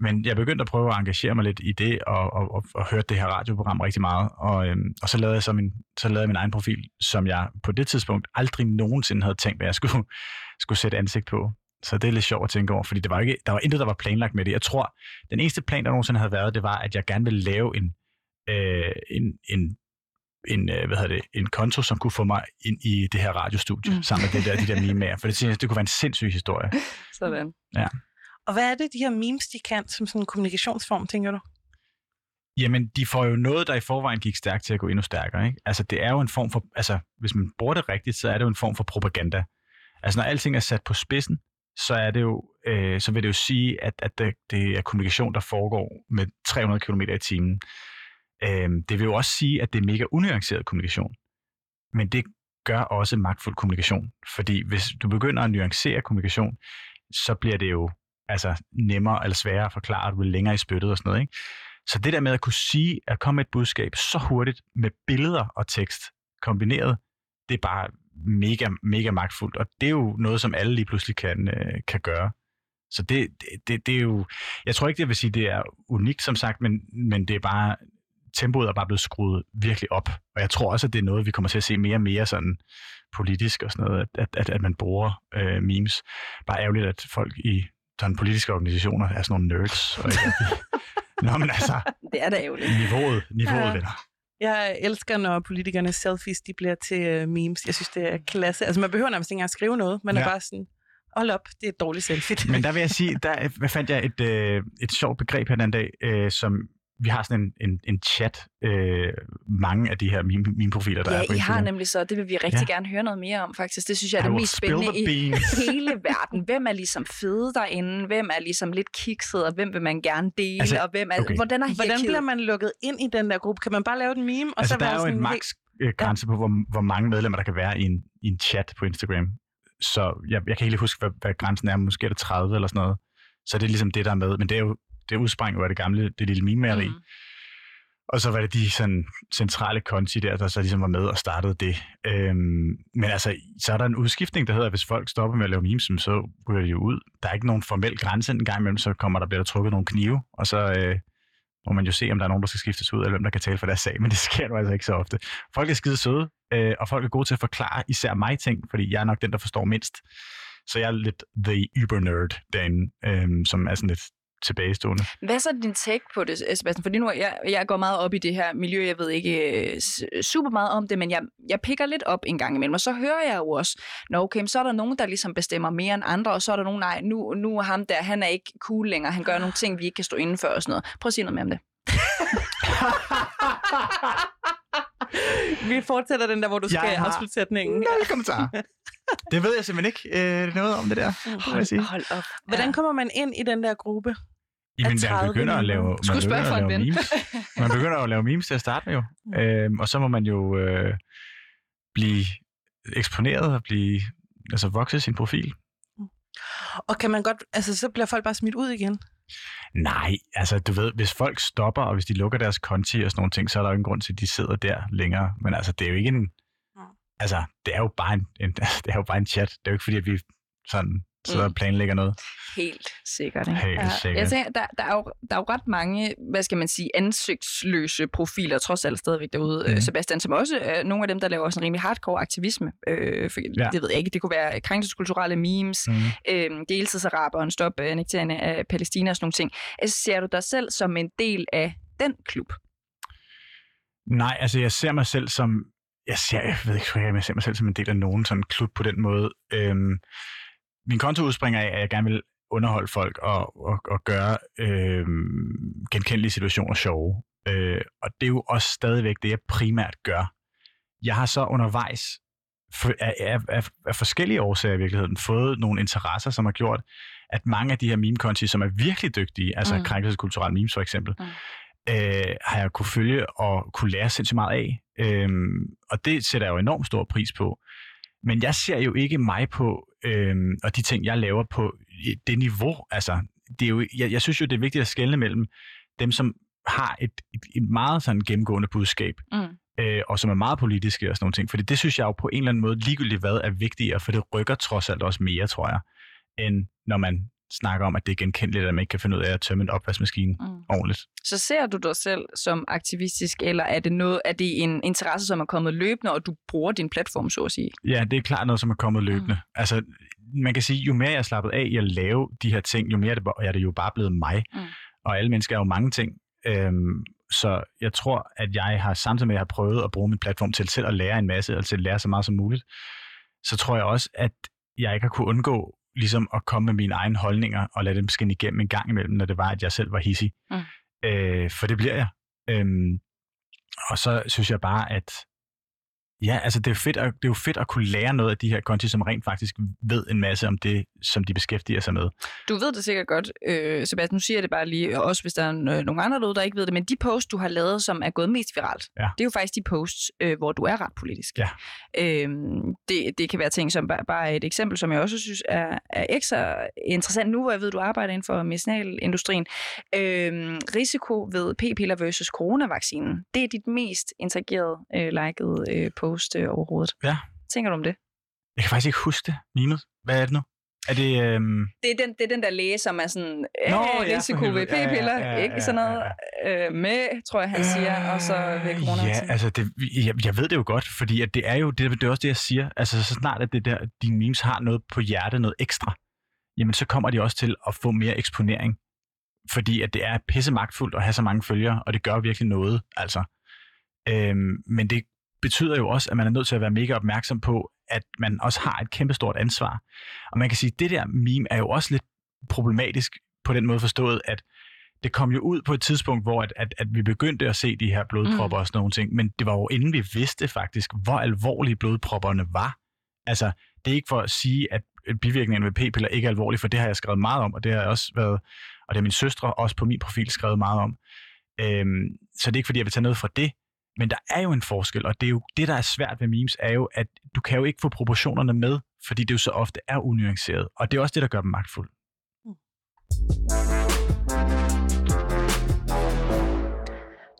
men jeg begyndte at prøve at engagere mig lidt i det, og, og, og, og hørte det her radioprogram rigtig meget. Og, øhm, og så, lavede jeg så, min, så lavede jeg min egen profil, som jeg på det tidspunkt aldrig nogensinde havde tænkt, hvad jeg skulle, skulle sætte ansigt på. Så det er lidt sjovt at tænke over, fordi det var ikke, der var intet, der var planlagt med det. Jeg tror, den eneste plan, der nogensinde havde været, det var, at jeg gerne ville lave en, øh, en, en en, øh, hvad hedder det, en konto, som kunne få mig ind i det her radiostudie, mm. sammen med det der, de der mimer. For det, det kunne være en sindssyg historie. Sådan. Ja. Og hvad er det, de her memes, de kan som sådan en kommunikationsform, tænker du? Jamen, de får jo noget, der i forvejen gik stærkt til at gå endnu stærkere. Ikke? Altså, det er jo en form for, altså, hvis man bruger det rigtigt, så er det jo en form for propaganda. Altså, når alting er sat på spidsen, så er det jo, øh, så vil det jo sige, at, at det, det er kommunikation, der foregår med 300 km i timen. Øh, det vil jo også sige, at det er mega unuanceret kommunikation. Men det gør også magtfuld kommunikation. Fordi hvis du begynder at nuancere kommunikation, så bliver det jo altså, nemmere eller sværere at forklare, du vil længere i spyttet og sådan noget. Ikke? Så det der med at kunne sige, at komme med et budskab så hurtigt med billeder og tekst kombineret, det er bare mega, mega magtfuldt. Og det er jo noget, som alle lige pludselig kan, øh, kan gøre. Så det, det, det er jo... Jeg tror ikke, det vil sige, det er unikt, som sagt, men, men det er bare... Tempoet er bare blevet skruet virkelig op. Og jeg tror også, at det er noget, vi kommer til at se mere og mere sådan politisk og sådan noget, at, at, at man bruger øh, memes. Bare ærgerligt, at folk i sådan politiske organisationer er sådan nogle nerds. Og ikke, Nå, men altså... Det er da ærgerligt. Niveauet, niveauet, Ja. venner. Jeg elsker, når politikernes selfies de bliver til uh, memes. Jeg synes, det er klasse. Altså, man behøver nærmest ikke engang skrive noget. Man ja. er bare sådan, hold op, det er et dårligt selfie. Men der vil jeg sige, der hvad fandt jeg et, øh, et sjovt begreb her den anden dag, øh, som vi har sådan en, en, en chat, øh, mange af de her meme, meme profiler, der Ja, er på I har Instagram. nemlig så, det vil vi rigtig ja. gerne høre noget mere om, faktisk. Det synes jeg er I det mest spændende i hele verden. Hvem er ligesom fede derinde? Hvem er ligesom lidt kikset? Og hvem vil man gerne dele? Altså, og hvem er, okay. hvordan er Hvordan bliver man lukket ind i den der gruppe? Kan man bare lave et meme, og Altså, så der er jo sådan en maks øh, grænse på, hvor, hvor mange medlemmer, der kan være i en, i en chat på Instagram. Så jeg, jeg kan ikke huske, hvad, hvad grænsen er. Måske er det 30 eller sådan noget. Så det er ligesom det, der er med. Men det er jo det udsprang jo af det gamle, det lille meme mm. Og så var det de sådan, centrale konti der, der så ligesom var med og startede det. Øhm, men altså, så er der en udskiftning, der hedder, at hvis folk stopper med at lave memes, så ryger de jo ud. Der er ikke nogen formel grænse en gang imellem, så kommer der bliver der trukket nogle knive, og så øh, må man jo se, om der er nogen, der skal skiftes ud, eller hvem der kan tale for deres sag, men det sker jo altså ikke så ofte. Folk er skide søde, øh, og folk er gode til at forklare især mig ting, fordi jeg er nok den, der forstår mindst. Så jeg er lidt the uber nerd derinde, øh, som er sådan lidt tilbagestående. Hvad er så din take på det, Sebastian? Fordi nu, jeg, jeg går meget op i det her miljø, jeg ved ikke øh, super meget om det, men jeg, jeg pikker lidt op en gang imellem, og så hører jeg jo også, Nå okay, så er der nogen, der ligesom bestemmer mere end andre, og så er der nogen, nej, nu, nu er ham der, han er ikke cool længere, han gør nogle ting, vi ikke kan stå indenfor og sådan noget. Prøv at sige noget mere om det. Vi fortsætter den der, hvor du skal Jeg har- afslutte sætningen. Nul kommentar. det ved jeg simpelthen ikke øh, noget om det der. må jeg sige. hold op. Hvordan kommer man ind i den der gruppe? Jamen, man 30 begynder at lave, man Skulle spørge for at en ven. memes. Man begynder at lave memes til at starte med jo. Øhm, og så må man jo øh, blive eksponeret og blive, altså vokse sin profil. Og kan man godt, altså så bliver folk bare smidt ud igen? Nej, altså du ved, hvis folk stopper, og hvis de lukker deres konti og sådan nogle ting, så er der jo ingen grund til, at de sidder der længere. Men altså, det er jo ikke en... Mm. Altså, det er jo bare en, en, det er jo bare en chat. Det er jo ikke fordi, at vi sådan sidder Mm. og planlægger noget. Helt sikkert. Ikke? Helt sikkert. Jeg tænker, der, der, er jo, der er jo ret mange, hvad skal man sige, ansigtsløse profiler, trods alt stadigvæk derude, mm. Sebastian, som også er nogle af dem, der laver sådan rimelig hardcore aktivisme. Øh, for, Ja. ja. Det ved jeg ikke, det kunne være krænkelseskulturelle memes, Mm. øh, deltidsaraberen, stop øh, annekteringen af Palæstina og sådan nogle ting. Altså, ser du dig selv som en del af den klub? Nej, altså jeg ser mig selv som, jeg, ser, jeg ved ikke, jeg ser mig selv som en del af nogen sådan klub på den måde. Øhm, min konto udspringer af, at jeg gerne vil underholde folk og, og, og gøre øhm, genkendelige situationer sjove. Øh, og det er jo også stadigvæk det, jeg primært gør. Jeg har så undervejs for, af, af, af, forskellige årsager i virkeligheden fået nogle interesser, som har gjort, at mange af de her meme-konti, som er virkelig dygtige, altså mm. krænkelseskulturelle memes for eksempel, Mm. øh, har jeg kunne følge og kunne lære sindssygt meget af. Øhm, og det sætter jeg jo enormt stor pris på. Men jeg ser jo ikke mig på, øhm, og de ting, jeg laver på det niveau. Altså, det er jo, jeg, jeg synes jo, det er vigtigt at skelne mellem dem, som har et, et, et meget sådan gennemgående budskab, Mm. øh, og som er meget politiske og sådan nogle ting. Fordi det synes jeg jo på en eller anden måde ligegyldigt hvad er vigtigere, for det rykker trods alt også mere, tror jeg, end når man snakker om, at det er genkendeligt, at man ikke kan finde ud af at tømme en opvaskemaskine Mm. ordentligt. Så ser du dig selv som aktivistisk, eller er det, noget, er det en interesse, som er kommet løbende, og du bruger din platform, så at sige? Ja, det er klart noget, som er kommet løbende. Mm. Altså, man kan sige, jo mere jeg er slappet af i at lave de her ting, jo mere er det, er det jo bare blevet mig. Mm. Og alle mennesker er jo mange ting. Øhm, så jeg tror, at jeg har samtidig med, at jeg har prøvet at bruge min platform til selv at lære en masse, og til at lære så meget som muligt, så tror jeg også, at jeg ikke har kunne undgå ligesom at komme med mine egne holdninger og lade dem skinne igennem en gang imellem, når det var, at jeg selv var hissig. Mm. Øh, for det bliver jeg. Øhm, og så synes jeg bare, at Ja, altså det er, fedt at, det er jo fedt at kunne lære noget af de her konti, som rent faktisk ved en masse om det, som de beskæftiger sig med. Du ved det sikkert godt, øh, Sebastian. Nu siger jeg det bare lige, også hvis der er øh, nogle andre derude, der ikke ved det, men de posts, du har lavet, som er gået mest viralt, Ja. det er jo faktisk de posts, øh, hvor du er ret politisk. Ja. Øh, det, det kan være ting som bare, bare et eksempel, som jeg også synes er, er ekstra interessant nu, hvor jeg ved, du arbejder inden for medicinalindustrien. Øh, risiko ved p-piller versus coronavaccinen, det er dit mest interagerede, øh, likede øh, post øh, overhovedet. Ja. Tænker du om det? Jeg kan faktisk ikke huske det, Mimet. Hvad er det nu? Er det... Øhm... Det er, den, det er den der læge, som er sådan, øh, Nå, ja, risiko ved helvede. Ja, ja, p-piller, ja, ja, ikke sådan noget øh, med, tror jeg, han siger, og så ved Øh, corona. Ja, altså, det, jeg, jeg ved det jo godt, fordi at det er jo det, det er også det, jeg siger. Altså, så snart at det der, dine memes har noget på hjertet, noget ekstra, jamen så kommer de også til at få mere eksponering. Fordi at det er pisse magtfuldt at have så mange følgere, og det gør virkelig noget, altså. Øhm, men det betyder jo også, at man er nødt til at være mega opmærksom på, at man også har et kæmpestort ansvar. Og man kan sige, at det der meme er jo også lidt problematisk på den måde forstået, at det kom jo ud på et tidspunkt, hvor at, at, at vi begyndte at se de her blodpropper mm. og sådan nogle ting, men det var jo inden vi vidste faktisk, hvor alvorlige blodpropperne var. Altså, det er ikke for at sige, at bivirkningerne ved p-piller ikke er alvorlige, for det har jeg skrevet meget om, og det har jeg også været, og det har min søstre også på min profil skrevet meget om. Øhm, så det er ikke fordi, jeg vil tage noget fra det, men der er jo en forskel, og det er jo det, der er svært ved memes, er jo, at du kan jo ikke få proportionerne med, fordi det jo så ofte er unuanceret, og det er også det, der gør dem magtfulde.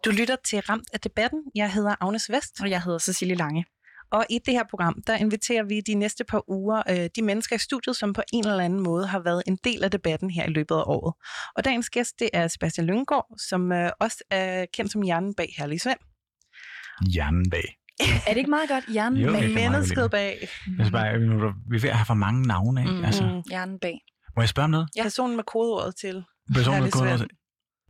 Du lytter til Ramt af debatten. Jeg hedder Agnes Vest. Og jeg hedder Cecilie Lange. Og i det her program, der inviterer vi de næste par uger øh, de mennesker i studiet, som på en eller anden måde har været en del af debatten her i løbet af året. Og dagens gæst, det er Sebastian Lynggaard, som øh, også er kendt som hjernen bag Herlig Svend. Hjernen bag. Er det ikke meget godt? Hjernen Jo, bag. Mennesket bag. Jeg bare, vi er ved at have for mange navne, ikke? Mm. Altså. Hjernen bag. må jeg spørge om noget? Ja. Personen med kodeordet til Personen med Svend. kodeord.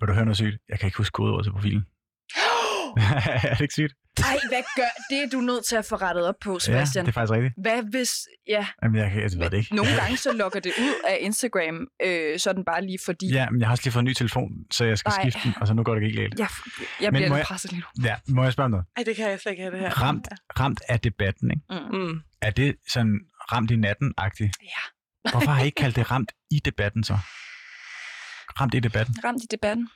Vil du høre noget sygt? Jeg kan ikke huske kodeordet til profilen. er det ikke sygt? Ej, hvad gør det? er du nødt til at få rettet op på, Ja, Sebastian. det er faktisk rigtigt. Hvad hvis... Ja, Jamen, jeg, jeg ved det ikke. nogle gange så logger det ud af Instagram, øh, sådan bare lige fordi... Ja, men jeg har også lige fået en ny telefon, så jeg skal Nej. skifte den, og så nu går det ikke galt. Jeg, jeg Men bliver lidt presset lige nu. Ja, må jeg spørge om noget? Ej, det kan jeg slet ikke have det her. Ramt, ramt af debatten, ikke? Mm. Mm. Er det sådan ramt i natten-agtigt? Ja. Hvorfor har I ikke kaldt det ramt i debatten så? Ramt i debatten? Ramt i debatten.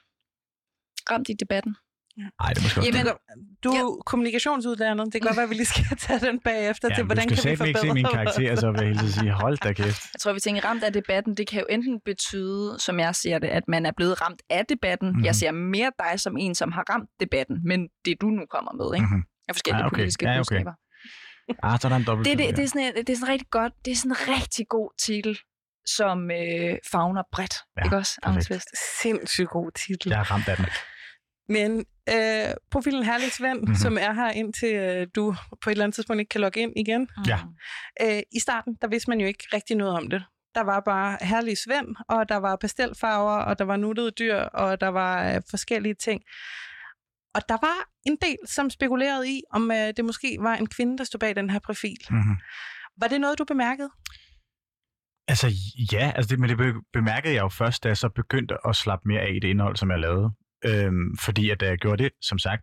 Ramt i debatten. Nej, det er måske også Jamen, det. Du er kommunikationsuddannet. Det kan godt være, at vi lige skal tage den bagefter Ja, til, hvordan kan vi satme ikke se forbedre mine karakterer, så vil jeg sige, hold da kæft. Jeg tror, vi tænker ramt af debatten. Det kan jo enten betyde, som jeg ser det, at man er blevet ramt af debatten. Mhm. Mm-hmm. Jeg ser mere dig som en, som har ramt debatten, men det du nu kommer med, ikke? Mhm. Af forskellige Ja, okay. politiske Ja, okay. budskaber. Ah, så er der en dobbelt. Det, det, det, er sådan, det er sådan rigtig godt, det er sådan en rigtig god titel, som øh, fagner bredt. Ja, ikke også, perfekt. Sindssygt god titel. Jeg er ramt af den. Men øh, profilen Herlig Svend, Mhm. mm-hmm. som er her indtil øh, du på et eller andet tidspunkt ikke kan logge ind igen. Ja. Mm. Øh, I starten, der vidste man jo ikke rigtig noget om det. Der var bare Herlig Svend, og der var pastelfarver, og der var nuttede dyr, og der var øh, forskellige ting. Og der var en del, som spekulerede i, om øh, det måske var en kvinde, der stod bag den her profil. Mm-hmm. Var det noget, du bemærkede? Altså ja, altså det, men det be- bemærkede jeg jo først, da jeg så begyndte at slappe mere af i det indhold, som jeg lavede. Øhm, fordi at da jeg gjorde det, som sagt,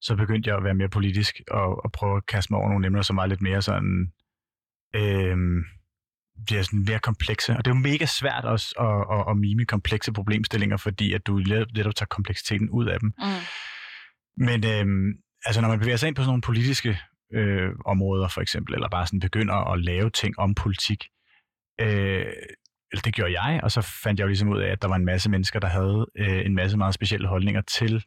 så begyndte jeg at være mere politisk og, og prøve at kaste mig over nogle emner, som var lidt mere sådan, øhm, bliver sådan mere komplekse. Og det er jo mega svært også at, at, at mime komplekse problemstillinger, fordi at du let- netop tager kompleksiteten ud af dem. Mm. Men øhm, altså, når man bevæger sig ind på sådan nogle politiske øh, områder, for eksempel, eller bare sådan begynder at lave ting om politik, øh, eller det gjorde jeg, og så fandt jeg jo ligesom ud af, at der var en masse mennesker, der havde øh, en masse meget specielle holdninger til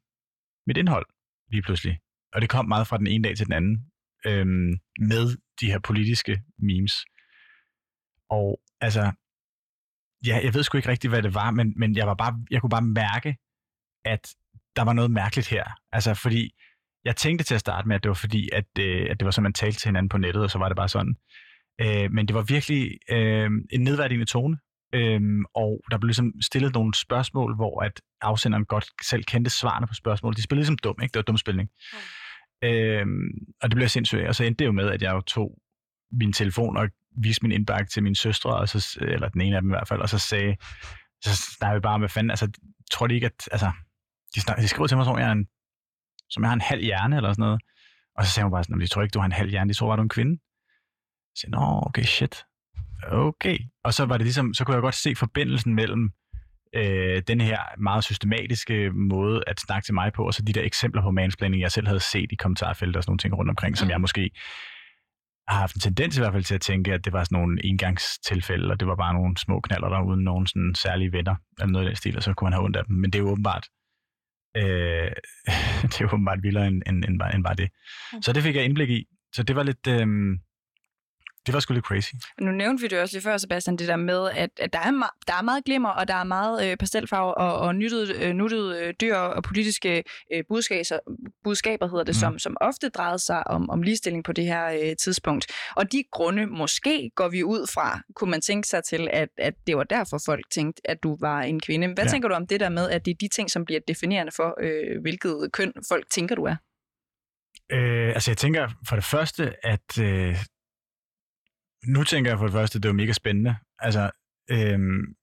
mit indhold lige pludselig. Og det kom meget fra den ene dag til den anden øh, med de her politiske memes. Og altså, ja, jeg ved sgu ikke rigtigt, hvad det var, men, men jeg, var bare, jeg kunne bare mærke, at der var noget mærkeligt her. Altså, fordi jeg tænkte til at starte med, at det var fordi, at, øh, at det var sådan, man talte til hinanden på nettet, og så var det bare sådan. Øh, men det var virkelig øh, en nedværdigende tone, øh, og der blev ligesom stillet nogle spørgsmål, hvor at afsenderen godt selv kendte svarene på spørgsmål. De spillede ligesom dum, ikke? Det var dumspilning. Mm. Øh, og det blev sindssygt. Og så endte det jo med, at jeg jo tog min telefon og viste min indbakke til min søstre, og så, eller den ene af dem i hvert fald, og så sagde, så snakkede vi bare med fanden, altså, tror de ikke, at, altså, de, snak, de skriver til mig, som jeg, er en, som jeg har en halv hjerne, eller sådan noget, og så sagde hun bare sådan, de tror ikke, du har en halv hjerne, de tror bare, du er en kvinde. Så sagde, nå, okay, shit. Okay. Og så var det ligesom, så kunne jeg godt se forbindelsen mellem øh, den her meget systematiske måde at snakke til mig på, og så de der eksempler på mansplaining, jeg selv havde set i kommentarfeltet og sådan nogle ting rundt omkring, mm. som jeg måske har haft en tendens i hvert fald til at tænke, at det var sådan nogle engangstilfælde, og det var bare nogle små knaller der uden nogen sådan særlige venner, eller noget af den stil, og så kunne man have ondt af dem. Men det er jo åbenbart, øh, det er jo åbenbart vildere end, end, end, bare, end bare det. Mm. Så det fik jeg indblik i. Så det var lidt, øh, det var sgu lidt crazy. Nu nævnte vi det også lige før, Sebastian, det der med, at, at der, er ma- der er meget glimmer, og der er meget øh, pastelfarve og, og nyttede, øh, nuttede øh, dyr og politiske øh, budskaber, budskaber, hedder det, mm. som, som ofte drejede sig om, om ligestilling på det her øh, tidspunkt. Og de grunde, måske går vi ud fra, kunne man tænke sig til, at, at det var derfor folk tænkte, at du var en kvinde. Hvad ja. tænker du om det der med, at det er de ting, som bliver definerende for, øh, hvilket køn folk tænker, du er? Øh, altså jeg tænker for det første, at øh, nu tænker jeg for det første, at det var mega spændende. Altså, øhm,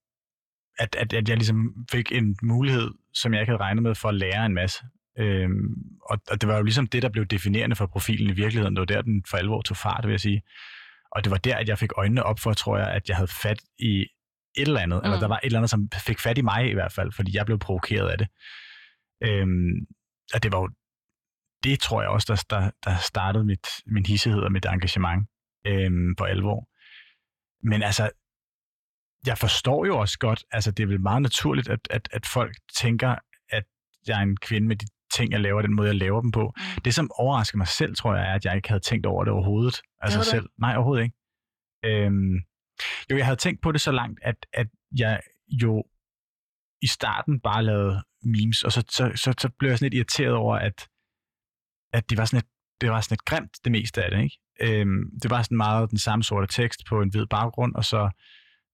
at, at, at jeg ligesom fik en mulighed, som jeg ikke havde regnet med, for at lære en masse. Øhm, og, og det var jo ligesom det, der blev definerende for profilen i virkeligheden. Det var der, den for alvor tog fart, vil jeg sige. Og det var der, at jeg fik øjnene op for, tror jeg, at jeg havde fat i et eller andet, mm. eller der var et eller andet, som fik fat i mig i hvert fald, fordi jeg blev provokeret af det. Øhm, og det var jo det, tror jeg også, der, der, der startede mit, min hissighed og mit engagement øhm, for alvor. Men altså, jeg forstår jo også godt, altså det er vel meget naturligt, at, at, at folk tænker, at jeg er en kvinde med de ting, jeg laver, den måde, jeg laver dem på. Mm. Det, som overrasker mig selv, tror jeg, er, at jeg ikke havde tænkt over det overhovedet. Altså selv. Nej, overhovedet ikke. Øhm, jo, jeg havde tænkt på det så langt, at, at jeg jo i starten bare lavede memes, og så, så, så, så blev jeg sådan lidt irriteret over, at, at det var sådan et, det var sådan et grimt, det meste af det, ikke? Øhm, det var sådan meget den samme sorte tekst på en hvid baggrund, og så,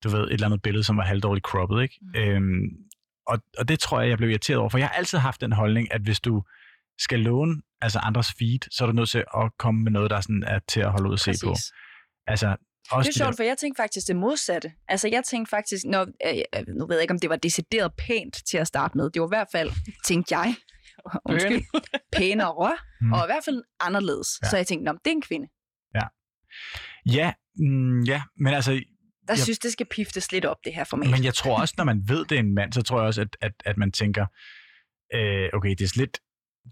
du ved, et eller andet billede, som var halvdårligt cropped, ikke? Mm. Øhm, og, og det tror jeg, jeg blev irriteret over, for jeg har altid haft den holdning, at hvis du skal låne altså andres feed, så er du nødt til at komme med noget, der sådan er til at holde ud og se på. Altså, også det er sjovt, der... for jeg tænkte faktisk det modsatte. Altså, jeg tænkte faktisk, når, øh, øh, nu ved jeg ikke, om det var decideret pænt til at starte med. Det var i hvert fald, tænkte jeg, undskyld, pænere, mm. og i hvert fald anderledes. Ja. Så jeg tænkte, det er en kvinde. Ja, mm, ja, men altså... Der jeg, synes, det skal piftes lidt op, det her format. Men jeg tror også, når man ved, det er en mand, så tror jeg også, at, at, at man tænker, øh, okay, det er lidt,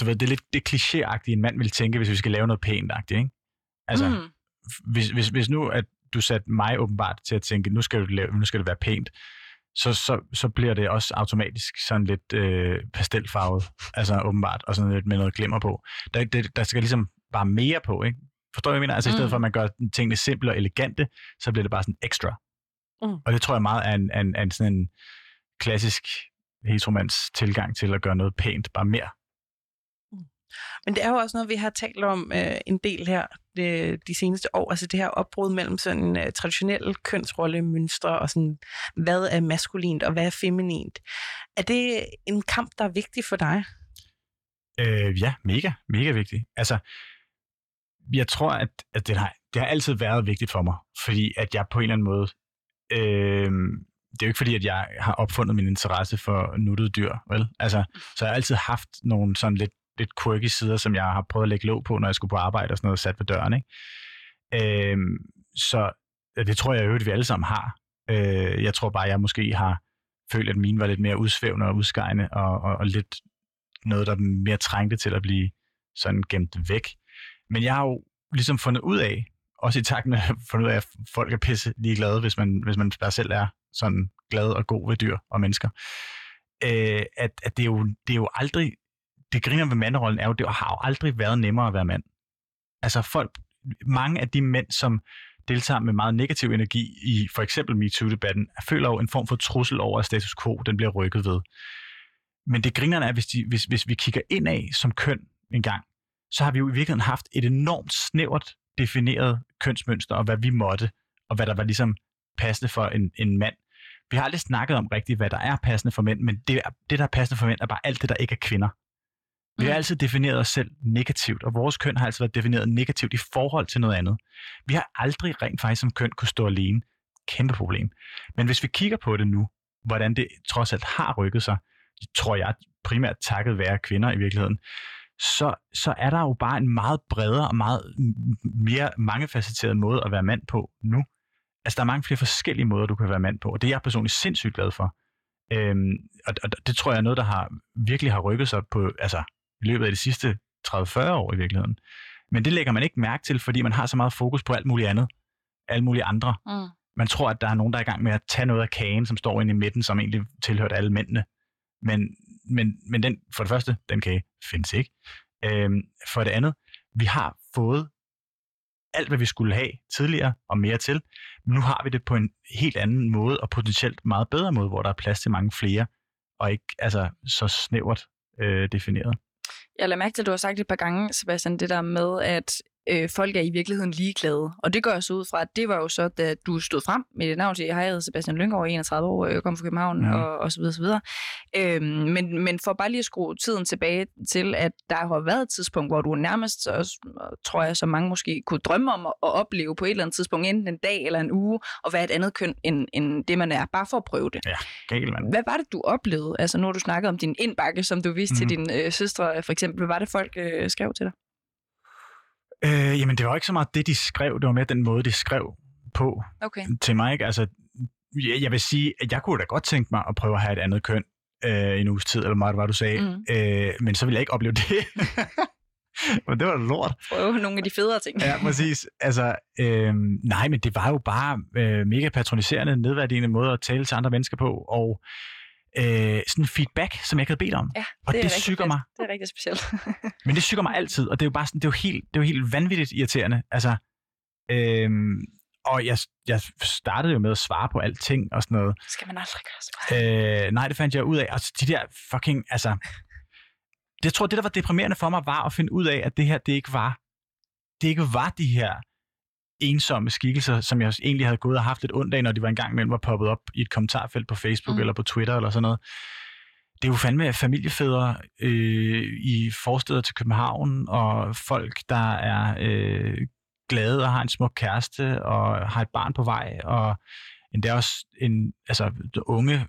du ved, det er lidt det klichéagtige, en mand vil tænke, hvis vi skal lave noget pænt ikke? Altså, mm. hvis, hvis, hvis nu, at du satte mig åbenbart til at tænke, nu skal, du lave, nu skal det være pænt, så, så, så bliver det også automatisk sådan lidt øh, pastelfarvet, altså åbenbart, og sådan lidt med noget glimmer på. Der, det, der skal ligesom bare mere på, ikke? Forstår du, hvad jeg mener? Altså mm. i stedet for, at man gør tingene simple og elegante, så bliver det bare sådan ekstra. Mm. Og det tror jeg meget er en, en, en, sådan en klassisk heteromans tilgang til at gøre noget pænt, bare mere. Mm. Men det er jo også noget, vi har talt om øh, en del her de, de seneste år, altså det her opbrud mellem sådan uh, traditionelle kønsrollemønstre og sådan, hvad er maskulint og hvad er feminint. Er det en kamp, der er vigtig for dig? Øh, ja, mega, mega vigtig. Altså, jeg tror, at, at det, har, det har altid været vigtigt for mig, fordi at jeg på en eller anden måde, øh, det er jo ikke fordi, at jeg har opfundet min interesse for nuttede dyr, vel? Altså, så jeg har altid haft nogle sådan lidt, lidt quirky sider, som jeg har prøvet at lægge låg på, når jeg skulle på arbejde og sådan noget, sat ved døren, ikke? Øh, så det tror jeg jo, at vi alle sammen har. Øh, jeg tror bare, at jeg måske har følt, at mine var lidt mere udsvævende og udskejende, og, og, og lidt noget, der mere trængte til at blive sådan gemt væk. Men jeg har jo ligesom fundet ud af, også i takt med at fundet ud af, at folk er pisse ligeglade, hvis man, hvis man bare selv er sådan glad og god ved dyr og mennesker. Øh, at, at det, er jo, det er jo aldrig, det griner ved manderollen er jo, det har jo aldrig været nemmere at være mand. Altså folk, mange af de mænd, som deltager med meget negativ energi i for eksempel MeToo-debatten, føler jo en form for trussel over, at status quo den bliver rykket ved. Men det grinerne er, hvis, de, hvis, hvis vi kigger ind af som køn en gang, så har vi jo i virkeligheden haft et enormt snævert defineret kønsmønster, og hvad vi måtte og hvad der var ligesom passende for en, en mand. Vi har aldrig snakket om rigtigt, hvad der er passende for mænd, men det, det, der er passende for mænd, er bare alt det, der ikke er kvinder. Vi har Mm. altid defineret os selv negativt, og vores køn har altid været defineret negativt i forhold til noget andet. Vi har aldrig rent faktisk som køn kunne stå alene. Kæmpe problem. Men hvis vi kigger på det nu, hvordan det trods alt har rykket sig, tror jeg primært takket være kvinder i virkeligheden, så, så er der jo bare en meget bredere og meget mere mangefacetteret måde at være mand på nu. Altså, der er mange flere forskellige måder, du kan være mand på, og det er jeg personligt sindssygt glad for. Øhm, og, og det tror jeg er noget, der har virkelig har rykket sig på, altså, i løbet af de sidste 30-40 år i virkeligheden. Men det lægger man ikke mærke til, fordi man har så meget fokus på alt muligt andet. Alle mulige andre. Mm. Man tror, at der er nogen, der er i gang med at tage noget af kagen, som står inde i midten, som egentlig tilhørte alle mændene. Men, men, men den, for det første, den kage findes ikke. Øhm, for det andet, vi har fået alt, hvad vi skulle have tidligere og mere til. Men nu har vi det på en helt anden måde, og potentielt meget bedre måde, hvor der er plads til mange flere, og ikke altså, så snævert øh, defineret. Jeg lader mærke til, at du har sagt et par gange, Sebastian, det der med, at øh, folk er i virkeligheden ligeglade. Og det går jeg så ud fra, at det var jo så, da du stod frem med dit navn hej, jeg hedder Sebastian Lyngård, 31 år, jeg kommer fra København, Ja. ja. og, og så videre, så videre. Øhm, men, men for bare lige at skrue tiden tilbage til, at der har været et tidspunkt, hvor du nærmest, også, tror jeg, som mange måske kunne drømme om at, at opleve på et eller andet tidspunkt, enten en dag eller en uge, og være et andet køn, end, end det man er, bare for at prøve det. Galt, mand. Hvad var det, du oplevede? Altså, nu har du snakket om din indbakke, som du viste mm. til Mhm. dine øh, søstre, for eksempel. Hvad var det, folk øh, skrev til dig? Øh, jamen, det var ikke så meget det, de skrev. Det var mere den måde, de skrev på Okay. til mig. Ikke? Altså, jeg, jeg vil sige, at jeg kunne da godt tænke mig at prøve at have et andet køn øh, en uges tid, eller meget, hvad du sagde. Mm. Øh, men så ville jeg ikke opleve det. men det var da lort. Prøve nogle af de federe ting. Ja, præcis. Altså, øh, nej, men det var jo bare øh, mega patroniserende, nedværdigende måde at tale til andre mennesker på, og øh, sådan feedback, som jeg ikke havde bedt om. Ja, og det, det rigtig syger mig. Det er rigtig specielt. Men det syger mig altid, og det er jo bare sådan, det er jo helt, det er jo helt vanvittigt irriterende. Altså, øhm, og jeg, jeg startede jo med at svare på alting og sådan noget. skal man aldrig gøre så. Øh, nej, det fandt jeg ud af. Altså, de der fucking, altså... Jeg tror, det, der var deprimerende for mig, var at finde ud af, at det her, det ikke var, det ikke var de her ensomme skikkelser, som jeg egentlig havde gået og haft lidt ondt af, når de var en gang imellem var poppet op i et kommentarfelt på Facebook Mm. eller på Twitter eller sådan noget. Det er jo fandme familiefædre øh, i forsteder til København, og folk, der er øh, glade og har en smuk kæreste, og har et barn på vej, og endda også en, altså, unge,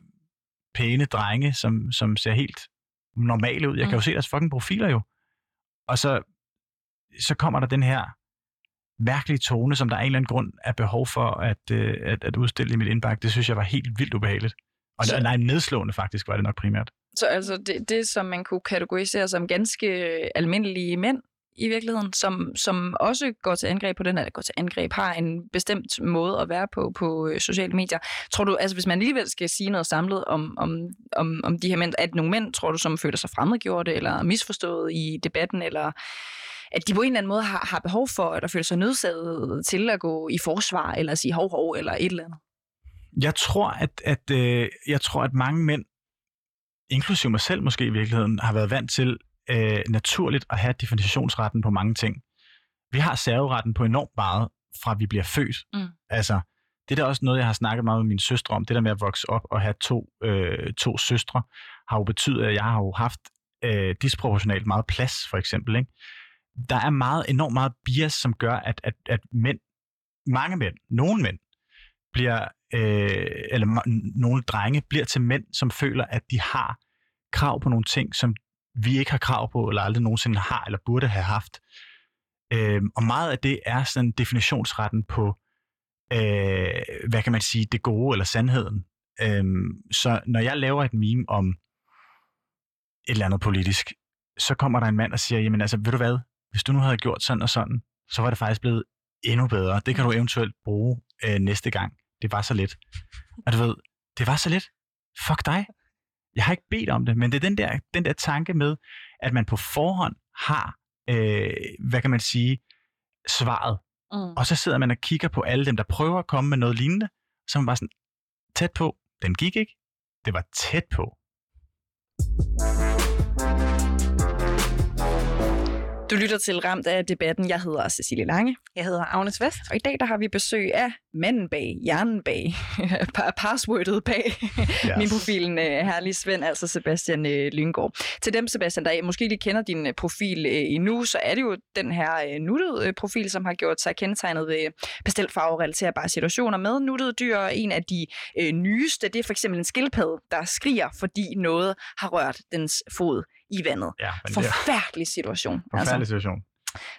pæne drenge, som, som ser helt normale ud. Jeg kan jo Mm. se deres fucking profiler jo. Og så, så kommer der den her mærkelige tone, som der af en eller anden grund er behov for at, øh, at, at udstille i mit indbakke. Det synes jeg var helt vildt ubehageligt. Og Så- så... nej, nedslående faktisk var det nok primært. Så altså det, det, som man kunne kategorisere som ganske almindelige mænd i virkeligheden, som, som også går til angreb på den, eller går til angreb, har en bestemt måde at være på på øh, sociale medier. Tror du, altså hvis man alligevel skal sige noget samlet om, om, om, om de her mænd, at nogle mænd, tror du, som føler sig fremmedgjorte eller misforstået i debatten, eller at de på en eller anden måde har, har behov for, at der føler sig nødsaget til at gå i forsvar, eller sige hov, hov, eller et eller andet? Jeg tror, at, at, øh, jeg tror, at mange mænd, inklusive mig selv måske i virkeligheden, har været vant til øh, naturligt at have definitionsretten på mange ting. Vi har serveretten på enormt meget, fra vi bliver født. Mm. Altså, det er da også noget, jeg har snakket meget med mine søstre om. Det der med at vokse op og have to, øh, to søstre, har jo betydet, at jeg har jo haft øh, disproportionalt meget plads, for eksempel. Ikke? Der er meget, enormt meget bias, som gør, at, at, at mænd, mange mænd, nogle mænd, bliver, øh, eller nogle drenge bliver til mænd, som føler, at de har krav på nogle ting, som vi ikke har krav på, eller aldrig nogensinde har, eller burde have haft. Øh, og meget af det er sådan definitionsretten på, øh, hvad kan man sige, det gode eller sandheden. Øh, så når jeg laver et meme om et eller andet politisk, så kommer der en mand og siger, jamen altså, ved du hvad, hvis du nu havde gjort sådan og sådan, så var det faktisk blevet endnu bedre. Det kan du eventuelt bruge øh, næste gang. Det var så lidt. Og du ved, det var så lidt. Fuck dig. Jeg har ikke bedt om det, men det er den der, den der tanke med, at man på forhånd har, øh, hvad kan man sige, svaret. Mm. Og så sidder man og kigger på alle dem, der prøver at komme med noget lignende, så er man bare sådan, tæt på. Den gik ikke. Det var tæt på. Du lytter til Ramt af debatten. Jeg hedder Cecilie Lange. Jeg hedder Agnes Vest. Og i dag der har vi besøg af manden bag, hjernen bag, passwordet bag yes. min profilen, uh, herlig Svend, altså Sebastian uh, Lyngård. Til dem, Sebastian, der måske lige kender din uh, profil endnu, så er det jo den her nuttede profil, som har gjort sig kendetegnet ved pastelfarver relaterbare situationer med nuttede dyr. Og en af de nyeste, det er for eksempel en skildpadde, der skriger, fordi noget har rørt dens fod i vandet. Ja, Forfærdelig situation. Forfærdelig altså. situation.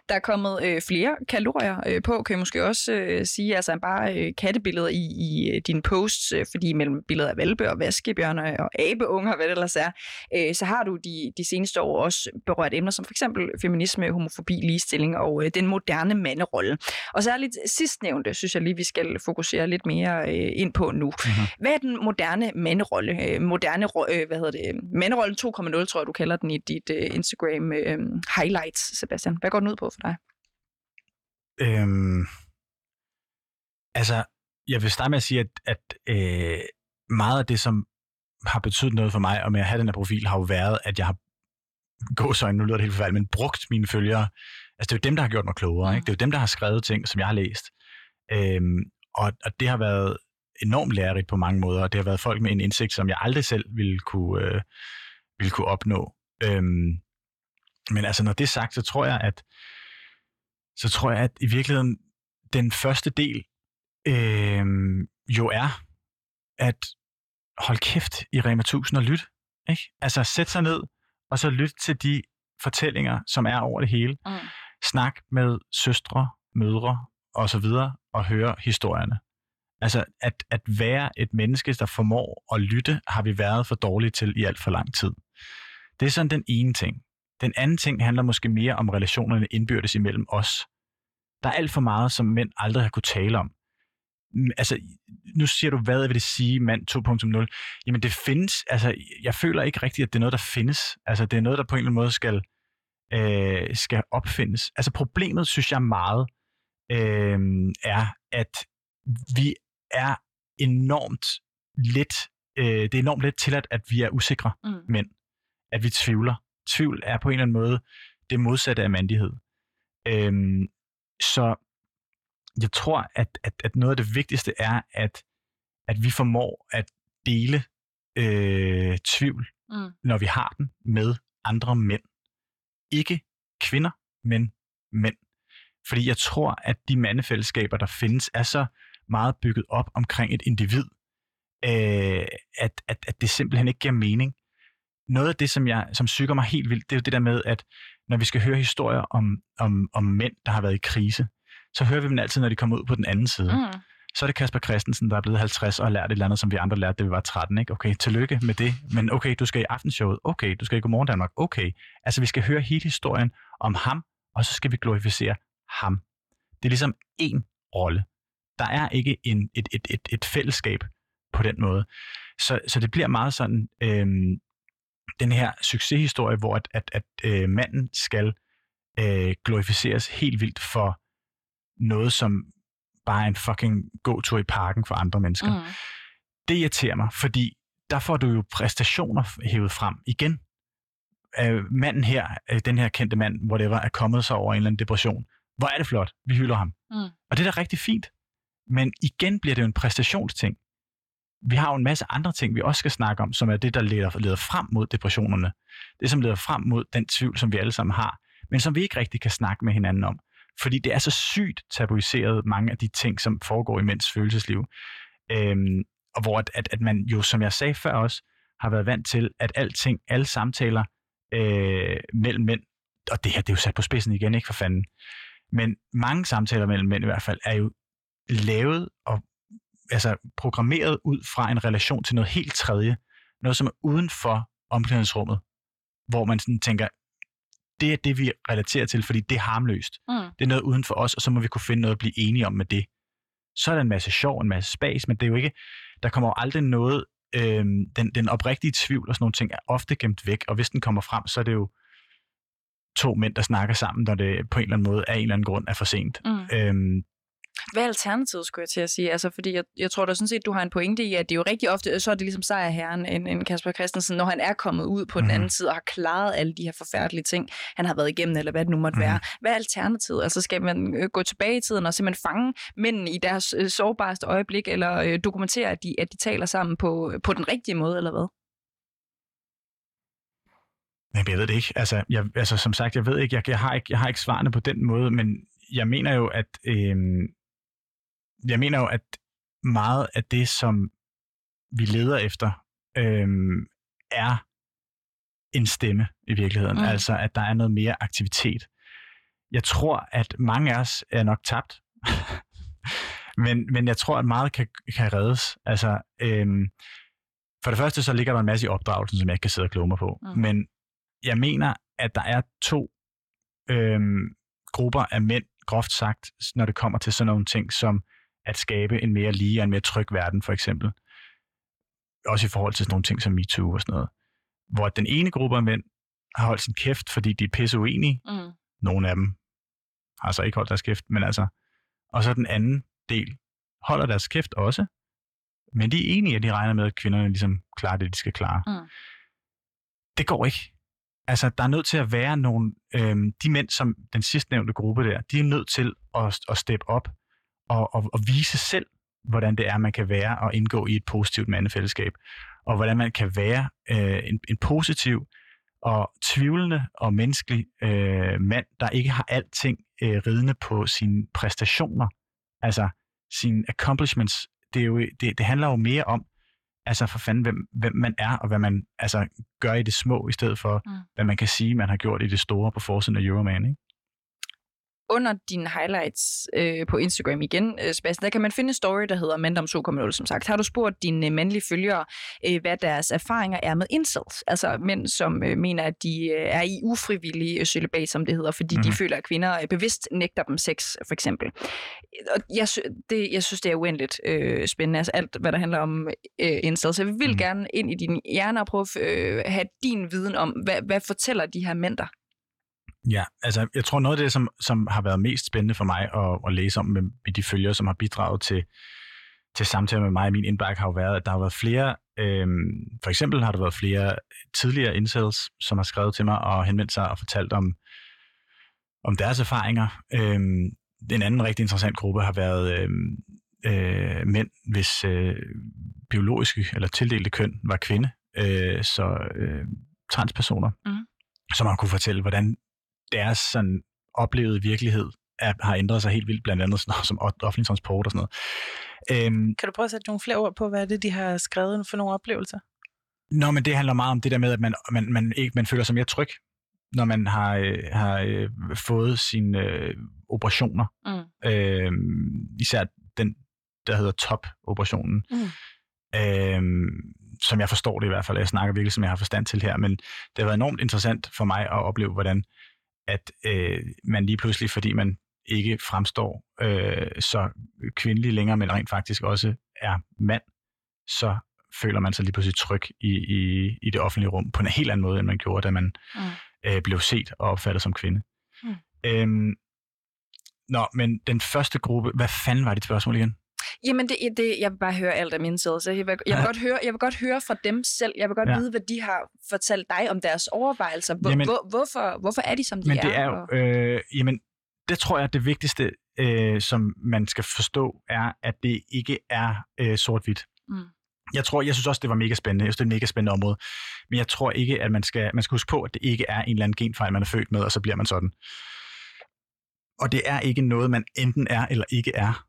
Der er kommet øh, flere kalorier øh, på, kan jeg måske også øh, sige, altså bare øh, kattebilleder i, i øh, dine posts, øh, fordi mellem billeder af valpe og vaskebjørne og abeunger, hvad det ellers er, øh, så har du de, de seneste år også berørt emner som for eksempel feminisme, homofobi, ligestilling og øh, den moderne manderolle. Og særligt sidstnævnte, synes jeg lige, vi skal fokusere lidt mere øh, ind på nu. Mm-hmm. Hvad er den moderne manderolle? Øh, moderne, øh, hvad hedder det? Manderollen 2.0, tror jeg, du kalder den i dit øh, Instagram øh, highlights, Sebastian. Hvad går den ud på for dig? Øhm, altså, jeg vil starte med at sige, at, at øh, meget af det, som har betydet noget for mig, og med at have den her profil, har jo været, at jeg har så nu lyder det helt forfærdeligt, men brugt mine følgere. Altså, det er jo dem, der har gjort mig klogere. Ikke? Det er jo dem, der har skrevet ting, som jeg har læst. Øhm, og, og det har været enormt lærerigt på mange måder, og det har været folk med en indsigt, som jeg aldrig selv ville kunne, øh, ville kunne opnå. Øhm, men altså, når det er sagt, så tror jeg, at så tror jeg, at i virkeligheden den første del øh, jo er at holde kæft i Rema 1000 og lytte. Ikke? Altså sætte sig ned og så lytte til de fortællinger, som er over det hele. Mm. Snak med søstre, mødre og så videre og høre historierne. Altså at, at være et menneske, der formår at lytte, har vi været for dårlige til i alt for lang tid. Det er sådan den ene ting. Den anden ting handler måske mere om relationerne indbyrdes imellem os. Der er alt for meget, som mænd aldrig har kunne tale om. Altså, nu siger du, hvad vil det sige, mand 2.0? Jamen, det findes, altså, jeg føler ikke rigtigt, at det er noget, der findes. Altså, det er noget, der på en eller anden måde skal, øh, skal opfindes. Altså, problemet, synes jeg meget, øh, er, at vi er enormt let, øh, det er enormt let til, at, at vi er usikre mm. mænd. At vi tvivler tvivl er på en eller anden måde det modsatte af mandighed. Øhm, så jeg tror, at, at, at noget af det vigtigste er, at, at vi formår at dele øh, tvivl, mm. når vi har den, med andre mænd. Ikke kvinder, men mænd. Fordi jeg tror, at de mandefællesskaber, der findes, er så meget bygget op omkring et individ, øh, at, at, at det simpelthen ikke giver mening noget af det, som, jeg, som syger mig helt vildt, det er jo det der med, at når vi skal høre historier om, om, om mænd, der har været i krise, så hører vi dem altid, når de kommer ud på den anden side. Mm. Så er det Kasper Christensen, der er blevet 50 og har lært et eller andet, som vi andre lærte, da vi var 13. Ikke? Okay, tillykke med det. Men okay, du skal i aftenshowet. Okay, du skal i Godmorgen Danmark. Okay. Altså, vi skal høre hele historien om ham, og så skal vi glorificere ham. Det er ligesom én rolle. Der er ikke en, et, et, et, et fællesskab på den måde. Så, så det bliver meget sådan, øhm, den her succeshistorie, hvor at, at, at øh, manden skal øh, glorificeres helt vildt for noget, som bare er en fucking gåtur i parken for andre mennesker. Mm. Det irriterer mig, fordi der får du jo præstationer hævet frem igen. Øh, manden her, øh, den her kendte mand, whatever, er kommet sig over en eller anden depression. Hvor er det flot. Vi hylder ham. Mm. Og det er da rigtig fint. Men igen bliver det jo en præstationsting vi har jo en masse andre ting, vi også skal snakke om, som er det, der leder, leder frem mod depressionerne. Det, som leder frem mod den tvivl, som vi alle sammen har, men som vi ikke rigtig kan snakke med hinanden om. Fordi det er så sygt tabuiseret, mange af de ting, som foregår i mænds følelsesliv. Øhm, og hvor at, at, at man jo, som jeg sagde før også, har været vant til, at alting, alle samtaler øh, mellem mænd, og det her det er jo sat på spidsen igen, ikke for fanden, men mange samtaler mellem mænd i hvert fald, er jo lavet og altså programmeret ud fra en relation til noget helt tredje. Noget, som er uden for omklædningsrummet. Hvor man sådan tænker, det er det, vi relaterer til, fordi det er harmløst. Mm. Det er noget uden for os, og så må vi kunne finde noget at blive enige om med det. Så er der en masse sjov, en masse spas, men det er jo ikke, der kommer jo aldrig noget, øhm, den, den oprigtige tvivl og sådan nogle ting er ofte gemt væk, og hvis den kommer frem, så er det jo to mænd, der snakker sammen, når det på en eller anden måde af en eller anden grund er for sent. Mm. Øhm, Hvad er alternativet, skulle jeg til at sige? Altså, fordi jeg, jeg tror da sådan set, du har en pointe i, at det er jo rigtig ofte, så er det ligesom sejrherren en, en Kasper Christensen, når han er kommet ud på mm. den Mhm. anden side og har klaret alle de her forfærdelige ting, han har været igennem, eller hvad det nu måtte Mhm. være. Hvad er alternativet? Altså, skal man øh, gå tilbage i tiden og simpelthen fange mændene i deres øh, sårbareste øjeblik, eller øh, dokumentere, at de, at de taler sammen på, på den rigtige måde, eller hvad? Jamen, jeg ved det ikke. Altså, jeg, altså som sagt, jeg ved ikke, jeg, jeg, har ikke, jeg har ikke svarene på den måde, men jeg mener jo, at øhm, jeg mener jo, at meget af det, som vi leder efter, øhm, er en stemme i virkeligheden. Mm. Altså, at der er noget mere aktivitet. Jeg tror, at mange af os er nok tabt. men, men jeg tror, at meget kan, kan reddes. Altså, øhm, for det første, så ligger der en masse i opdragelsen, som jeg kan sidde og kloge mig på. Mm. Men jeg mener, at der er to øhm, grupper af mænd, groft sagt, når det kommer til sådan nogle ting som at skabe en mere lige og en mere tryg verden, for eksempel. Også i forhold til sådan nogle ting som MeToo og sådan noget. Hvor den ene gruppe af mænd har holdt sin kæft, fordi de er pisse uenige. Mm. Nogle af dem har så ikke holdt deres kæft, men altså... Og så den anden del holder deres kæft også, men de er enige, at de regner med, at kvinderne ligesom klarer det, de skal klare. Mm. Det går ikke. Altså, der er nødt til at være nogle... Øhm, de mænd, som den sidstnævnte gruppe der, de er nødt til at, at steppe op og, og, og vise selv, hvordan det er, man kan være og indgå i et positivt mandefællesskab. Og hvordan man kan være øh, en, en positiv og tvivlende og menneskelig øh, mand, der ikke har alting øh, ridende på sine præstationer. Altså sine accomplishments. Det, er jo, det, det handler jo mere om, altså for fanden, hvem, hvem man er, og hvad man altså, gør i det små, i stedet for, Mm. hvad man kan sige, man har gjort i det store på forsiden af Euroman. Ikke? Under dine highlights øh, på Instagram igen, øh, Sebastian, der kan man finde en story, der hedder Mandom 2.0, som sagt. Har du spurgt dine øh, mandlige følgere, øh, hvad deres erfaringer er med incels? Altså mænd, som øh, mener, at de øh, er i ufrivillig øh, celibat, som det hedder, fordi mm-hmm. de Mhm. føler, at kvinder øh, bevidst nægter dem sex, for eksempel. Og jeg, det, jeg synes, det er uendeligt øh, spændende, altså alt, hvad der handler om øh, incels. Jeg vil mm. Gerne ind i din hjerne og prøve at øh, have din viden om, hvad, hvad fortæller de her mænd dig? Ja, altså jeg tror noget af det, som, som har været mest spændende for mig at, at læse om med, med de følgere, som har bidraget til, til samtaler med mig i min indbakke, har jo været, at der har været flere, øhm, for eksempel har der været flere tidligere incels, som har skrevet til mig og henvendt sig og fortalt om, om deres erfaringer. Øhm, en anden rigtig interessant gruppe har været øhm, øh, mænd, hvis øh, biologiske eller tildelte køn var kvinde, øh, så øh, transpersoner, Mhm. som har kunne fortælle, hvordan deres sådan, oplevede virkelighed er, har ændret sig helt vildt, blandt andet sådan noget som off- offentlig transport og sådan noget. Øhm, Kan du prøve at sætte nogle flere ord på, hvad er det, de har skrevet for nogle oplevelser? Nå, men det handler meget om det der med, at man, man, man, ikke, man føler sig mere tryg, når man har, øh, har øh, fået sine øh, operationer. Mm. Øh, især den, der hedder top-operationen. Mm. Øh, som jeg forstår det i hvert fald. Jeg snakker virkelig, som jeg har forstand til her. Men det har været enormt interessant for mig at opleve, hvordan at øh, man lige pludselig, fordi man ikke fremstår øh, så kvindelig længere, men rent faktisk også er mand, så føler man sig lige pludselig tryg i, i, i det offentlige rum på en helt anden måde, end man gjorde, da man Mm. øh, blev set og opfattet som kvinde. Mm. Øhm, nå, men den første gruppe, hvad fanden var dit spørgsmål igen? Jamen, det, det, jeg vil bare høre alt af mine sider. Så jeg vil, jeg, vil godt høre, jeg vil godt høre fra dem selv. Jeg vil godt ja. Vide, hvad de har fortalt dig om deres overvejelser. Hvor, Jamen- hvor, hvorfor, hvorfor er de, som de Men er? det er jo, øh, jamen, det tror jeg, det vigtigste, øh, som man skal forstå, er, at det ikke er øh, sort-hvidt. Mm. Jeg tror, jeg synes også, det var mega spændende. Jeg synes, det er et mega spændende område. Men jeg tror ikke, at man skal, man skal huske på, at det ikke er en eller anden genfejl, man er født med, og så bliver man sådan. Og det er ikke noget, man enten er eller ikke er.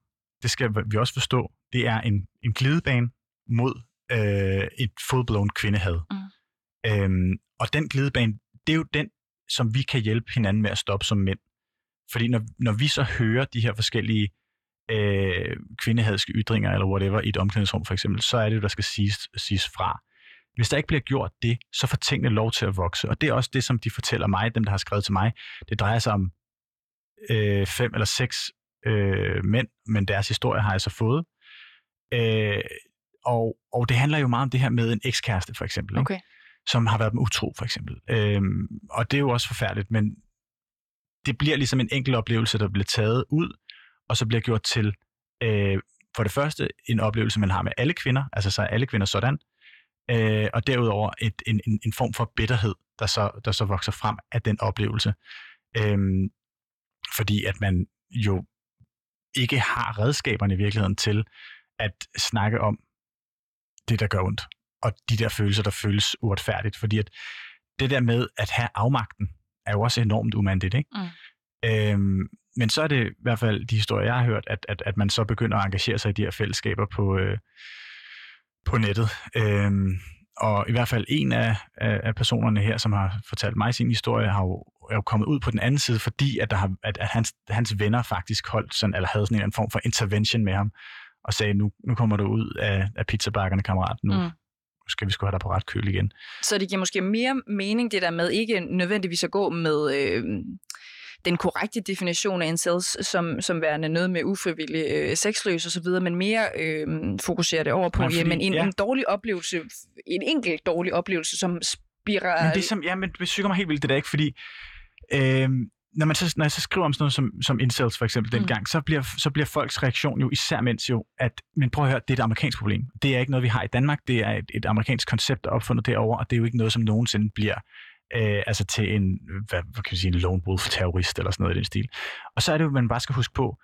Det skal vi også forstå. Det er en, en glidebane mod øh, et full-blown kvindehad. Mm. Øhm, og den glidebane, det er jo den, som vi kan hjælpe hinanden med at stoppe som mænd. Fordi når, når vi så hører de her forskellige øh, kvindehadske ytringer, eller whatever, i et omklædningsrum for eksempel, så er det jo, der skal siges, siges fra. Hvis der ikke bliver gjort det, så får tingene lov til at vokse. Og det er også det, som de fortæller mig, dem der har skrevet til mig. Det drejer sig om øh, fem eller seks øh, mænd, men deres historie har jeg så fået. Øh, og, og det handler jo meget om det her med en ekskæreste, for eksempel. Ikke? Okay. som har været dem utro, for eksempel. Øhm, og det er jo også forfærdeligt, men det bliver ligesom en enkelt oplevelse, der bliver taget ud, og så bliver gjort til øh, for det første en oplevelse, man har med alle kvinder, altså så er alle kvinder sådan, øh, og derudover et, en, en, en form for bitterhed, der så, der så vokser frem af den oplevelse. Øh, fordi at man jo ikke har redskaberne i virkeligheden til at snakke om det, der gør ondt, og de der følelser, der føles uretfærdigt, fordi at det der med at have afmagten, er jo også enormt umandigt, ikke? Mm. Øhm, men så er det i hvert fald de historier, jeg har hørt, at, at, at man så begynder at engagere sig i de her fællesskaber på, øh, på nettet. Øhm, og i hvert fald en af, af, personerne her, som har fortalt mig sin historie, har jo, er jo kommet ud på den anden side, fordi at, der har, at, at hans, hans venner faktisk holdt sådan, eller havde sådan en form for intervention med ham, og sagde, nu, nu kommer du ud af, af pizzabakkerne, kammerat. Nu, mm skal vi skulle have dig på ret køl igen. Så det giver måske mere mening, det der med ikke nødvendigvis at gå med øh, den korrekte definition af incels som, som værende noget med ufrivillig øh, sexløs og så videre, men mere øh, fokusere det over på, Nej, fordi, jamen, en, ja. en dårlig oplevelse, en enkelt dårlig oplevelse, som spirer... Men det som, ja, men det synger mig helt vildt, det der ikke, fordi øh, når, man så, når jeg så skriver om sådan noget som, som incels for eksempel mm. dengang, så bliver, så bliver folks reaktion jo især mens jo, at men prøv at høre, det er et amerikansk problem. Det er ikke noget, vi har i Danmark. Det er et, et amerikansk koncept, der er opfundet derovre, og det er jo ikke noget, som nogensinde bliver øh, altså til en, hvad, hvad kan vi sige, en lone wolf terrorist eller sådan noget i den stil. Og så er det jo, man bare skal huske på,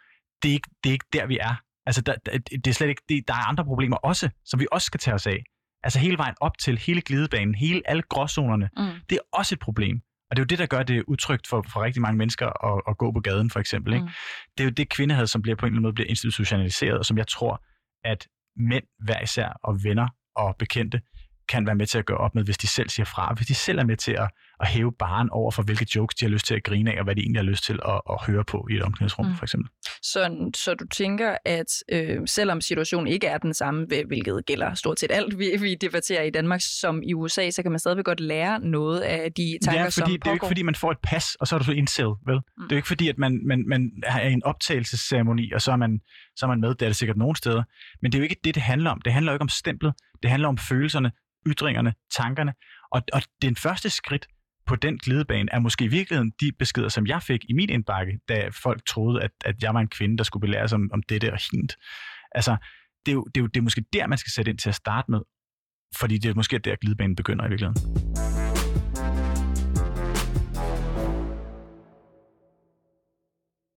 det er ikke, det er ikke der, vi er. Altså, der, det er slet ikke, det, der er andre problemer også, som vi også skal tage os af. Altså hele vejen op til hele glidebanen, hele alle gråzonerne, mm. det er også et problem. Og det er jo det, der gør det utrygt for, for rigtig mange mennesker at, at gå på gaden, for eksempel. Ikke? Mm. Det er jo det kvindehad, som bliver på en eller anden måde bliver institutionaliseret, og som jeg tror, at mænd hver især og venner og bekendte kan være med til at gøre op med, hvis de selv siger fra. Hvis de selv er med til at, at hæve baren over for, hvilke jokes de har lyst til at grine af, og hvad de egentlig har lyst til at, at høre på i et omklædningsrum, mm. for eksempel. Så, så du tænker, at øh, selvom situationen ikke er den samme, hvilket gælder stort set alt, vi, vi debatterer i Danmark som i USA, så kan man stadigvæk godt lære noget af de tanker, ja, fordi, som det er jo ikke fordi, man får et pas, og så er du så incel, vel? Mm. Det er jo ikke fordi, at man, man, man har en optagelsesceremoni, og så er, man, så er man med, det er det sikkert nogle steder. Men det er jo ikke det, det handler om. Det handler jo ikke om stemplet. Det handler om følelserne, ytringerne, tankerne. Og, og den første skridt på den glidebane er måske i virkeligheden de beskeder, som jeg fik i min indbakke, da folk troede, at, at jeg var en kvinde, der skulle belære sig om, om dette og hint. Altså, det er, jo, det, er jo, det er måske der, man skal sætte ind til at starte med, fordi det er måske der, glidebanen begynder i virkeligheden.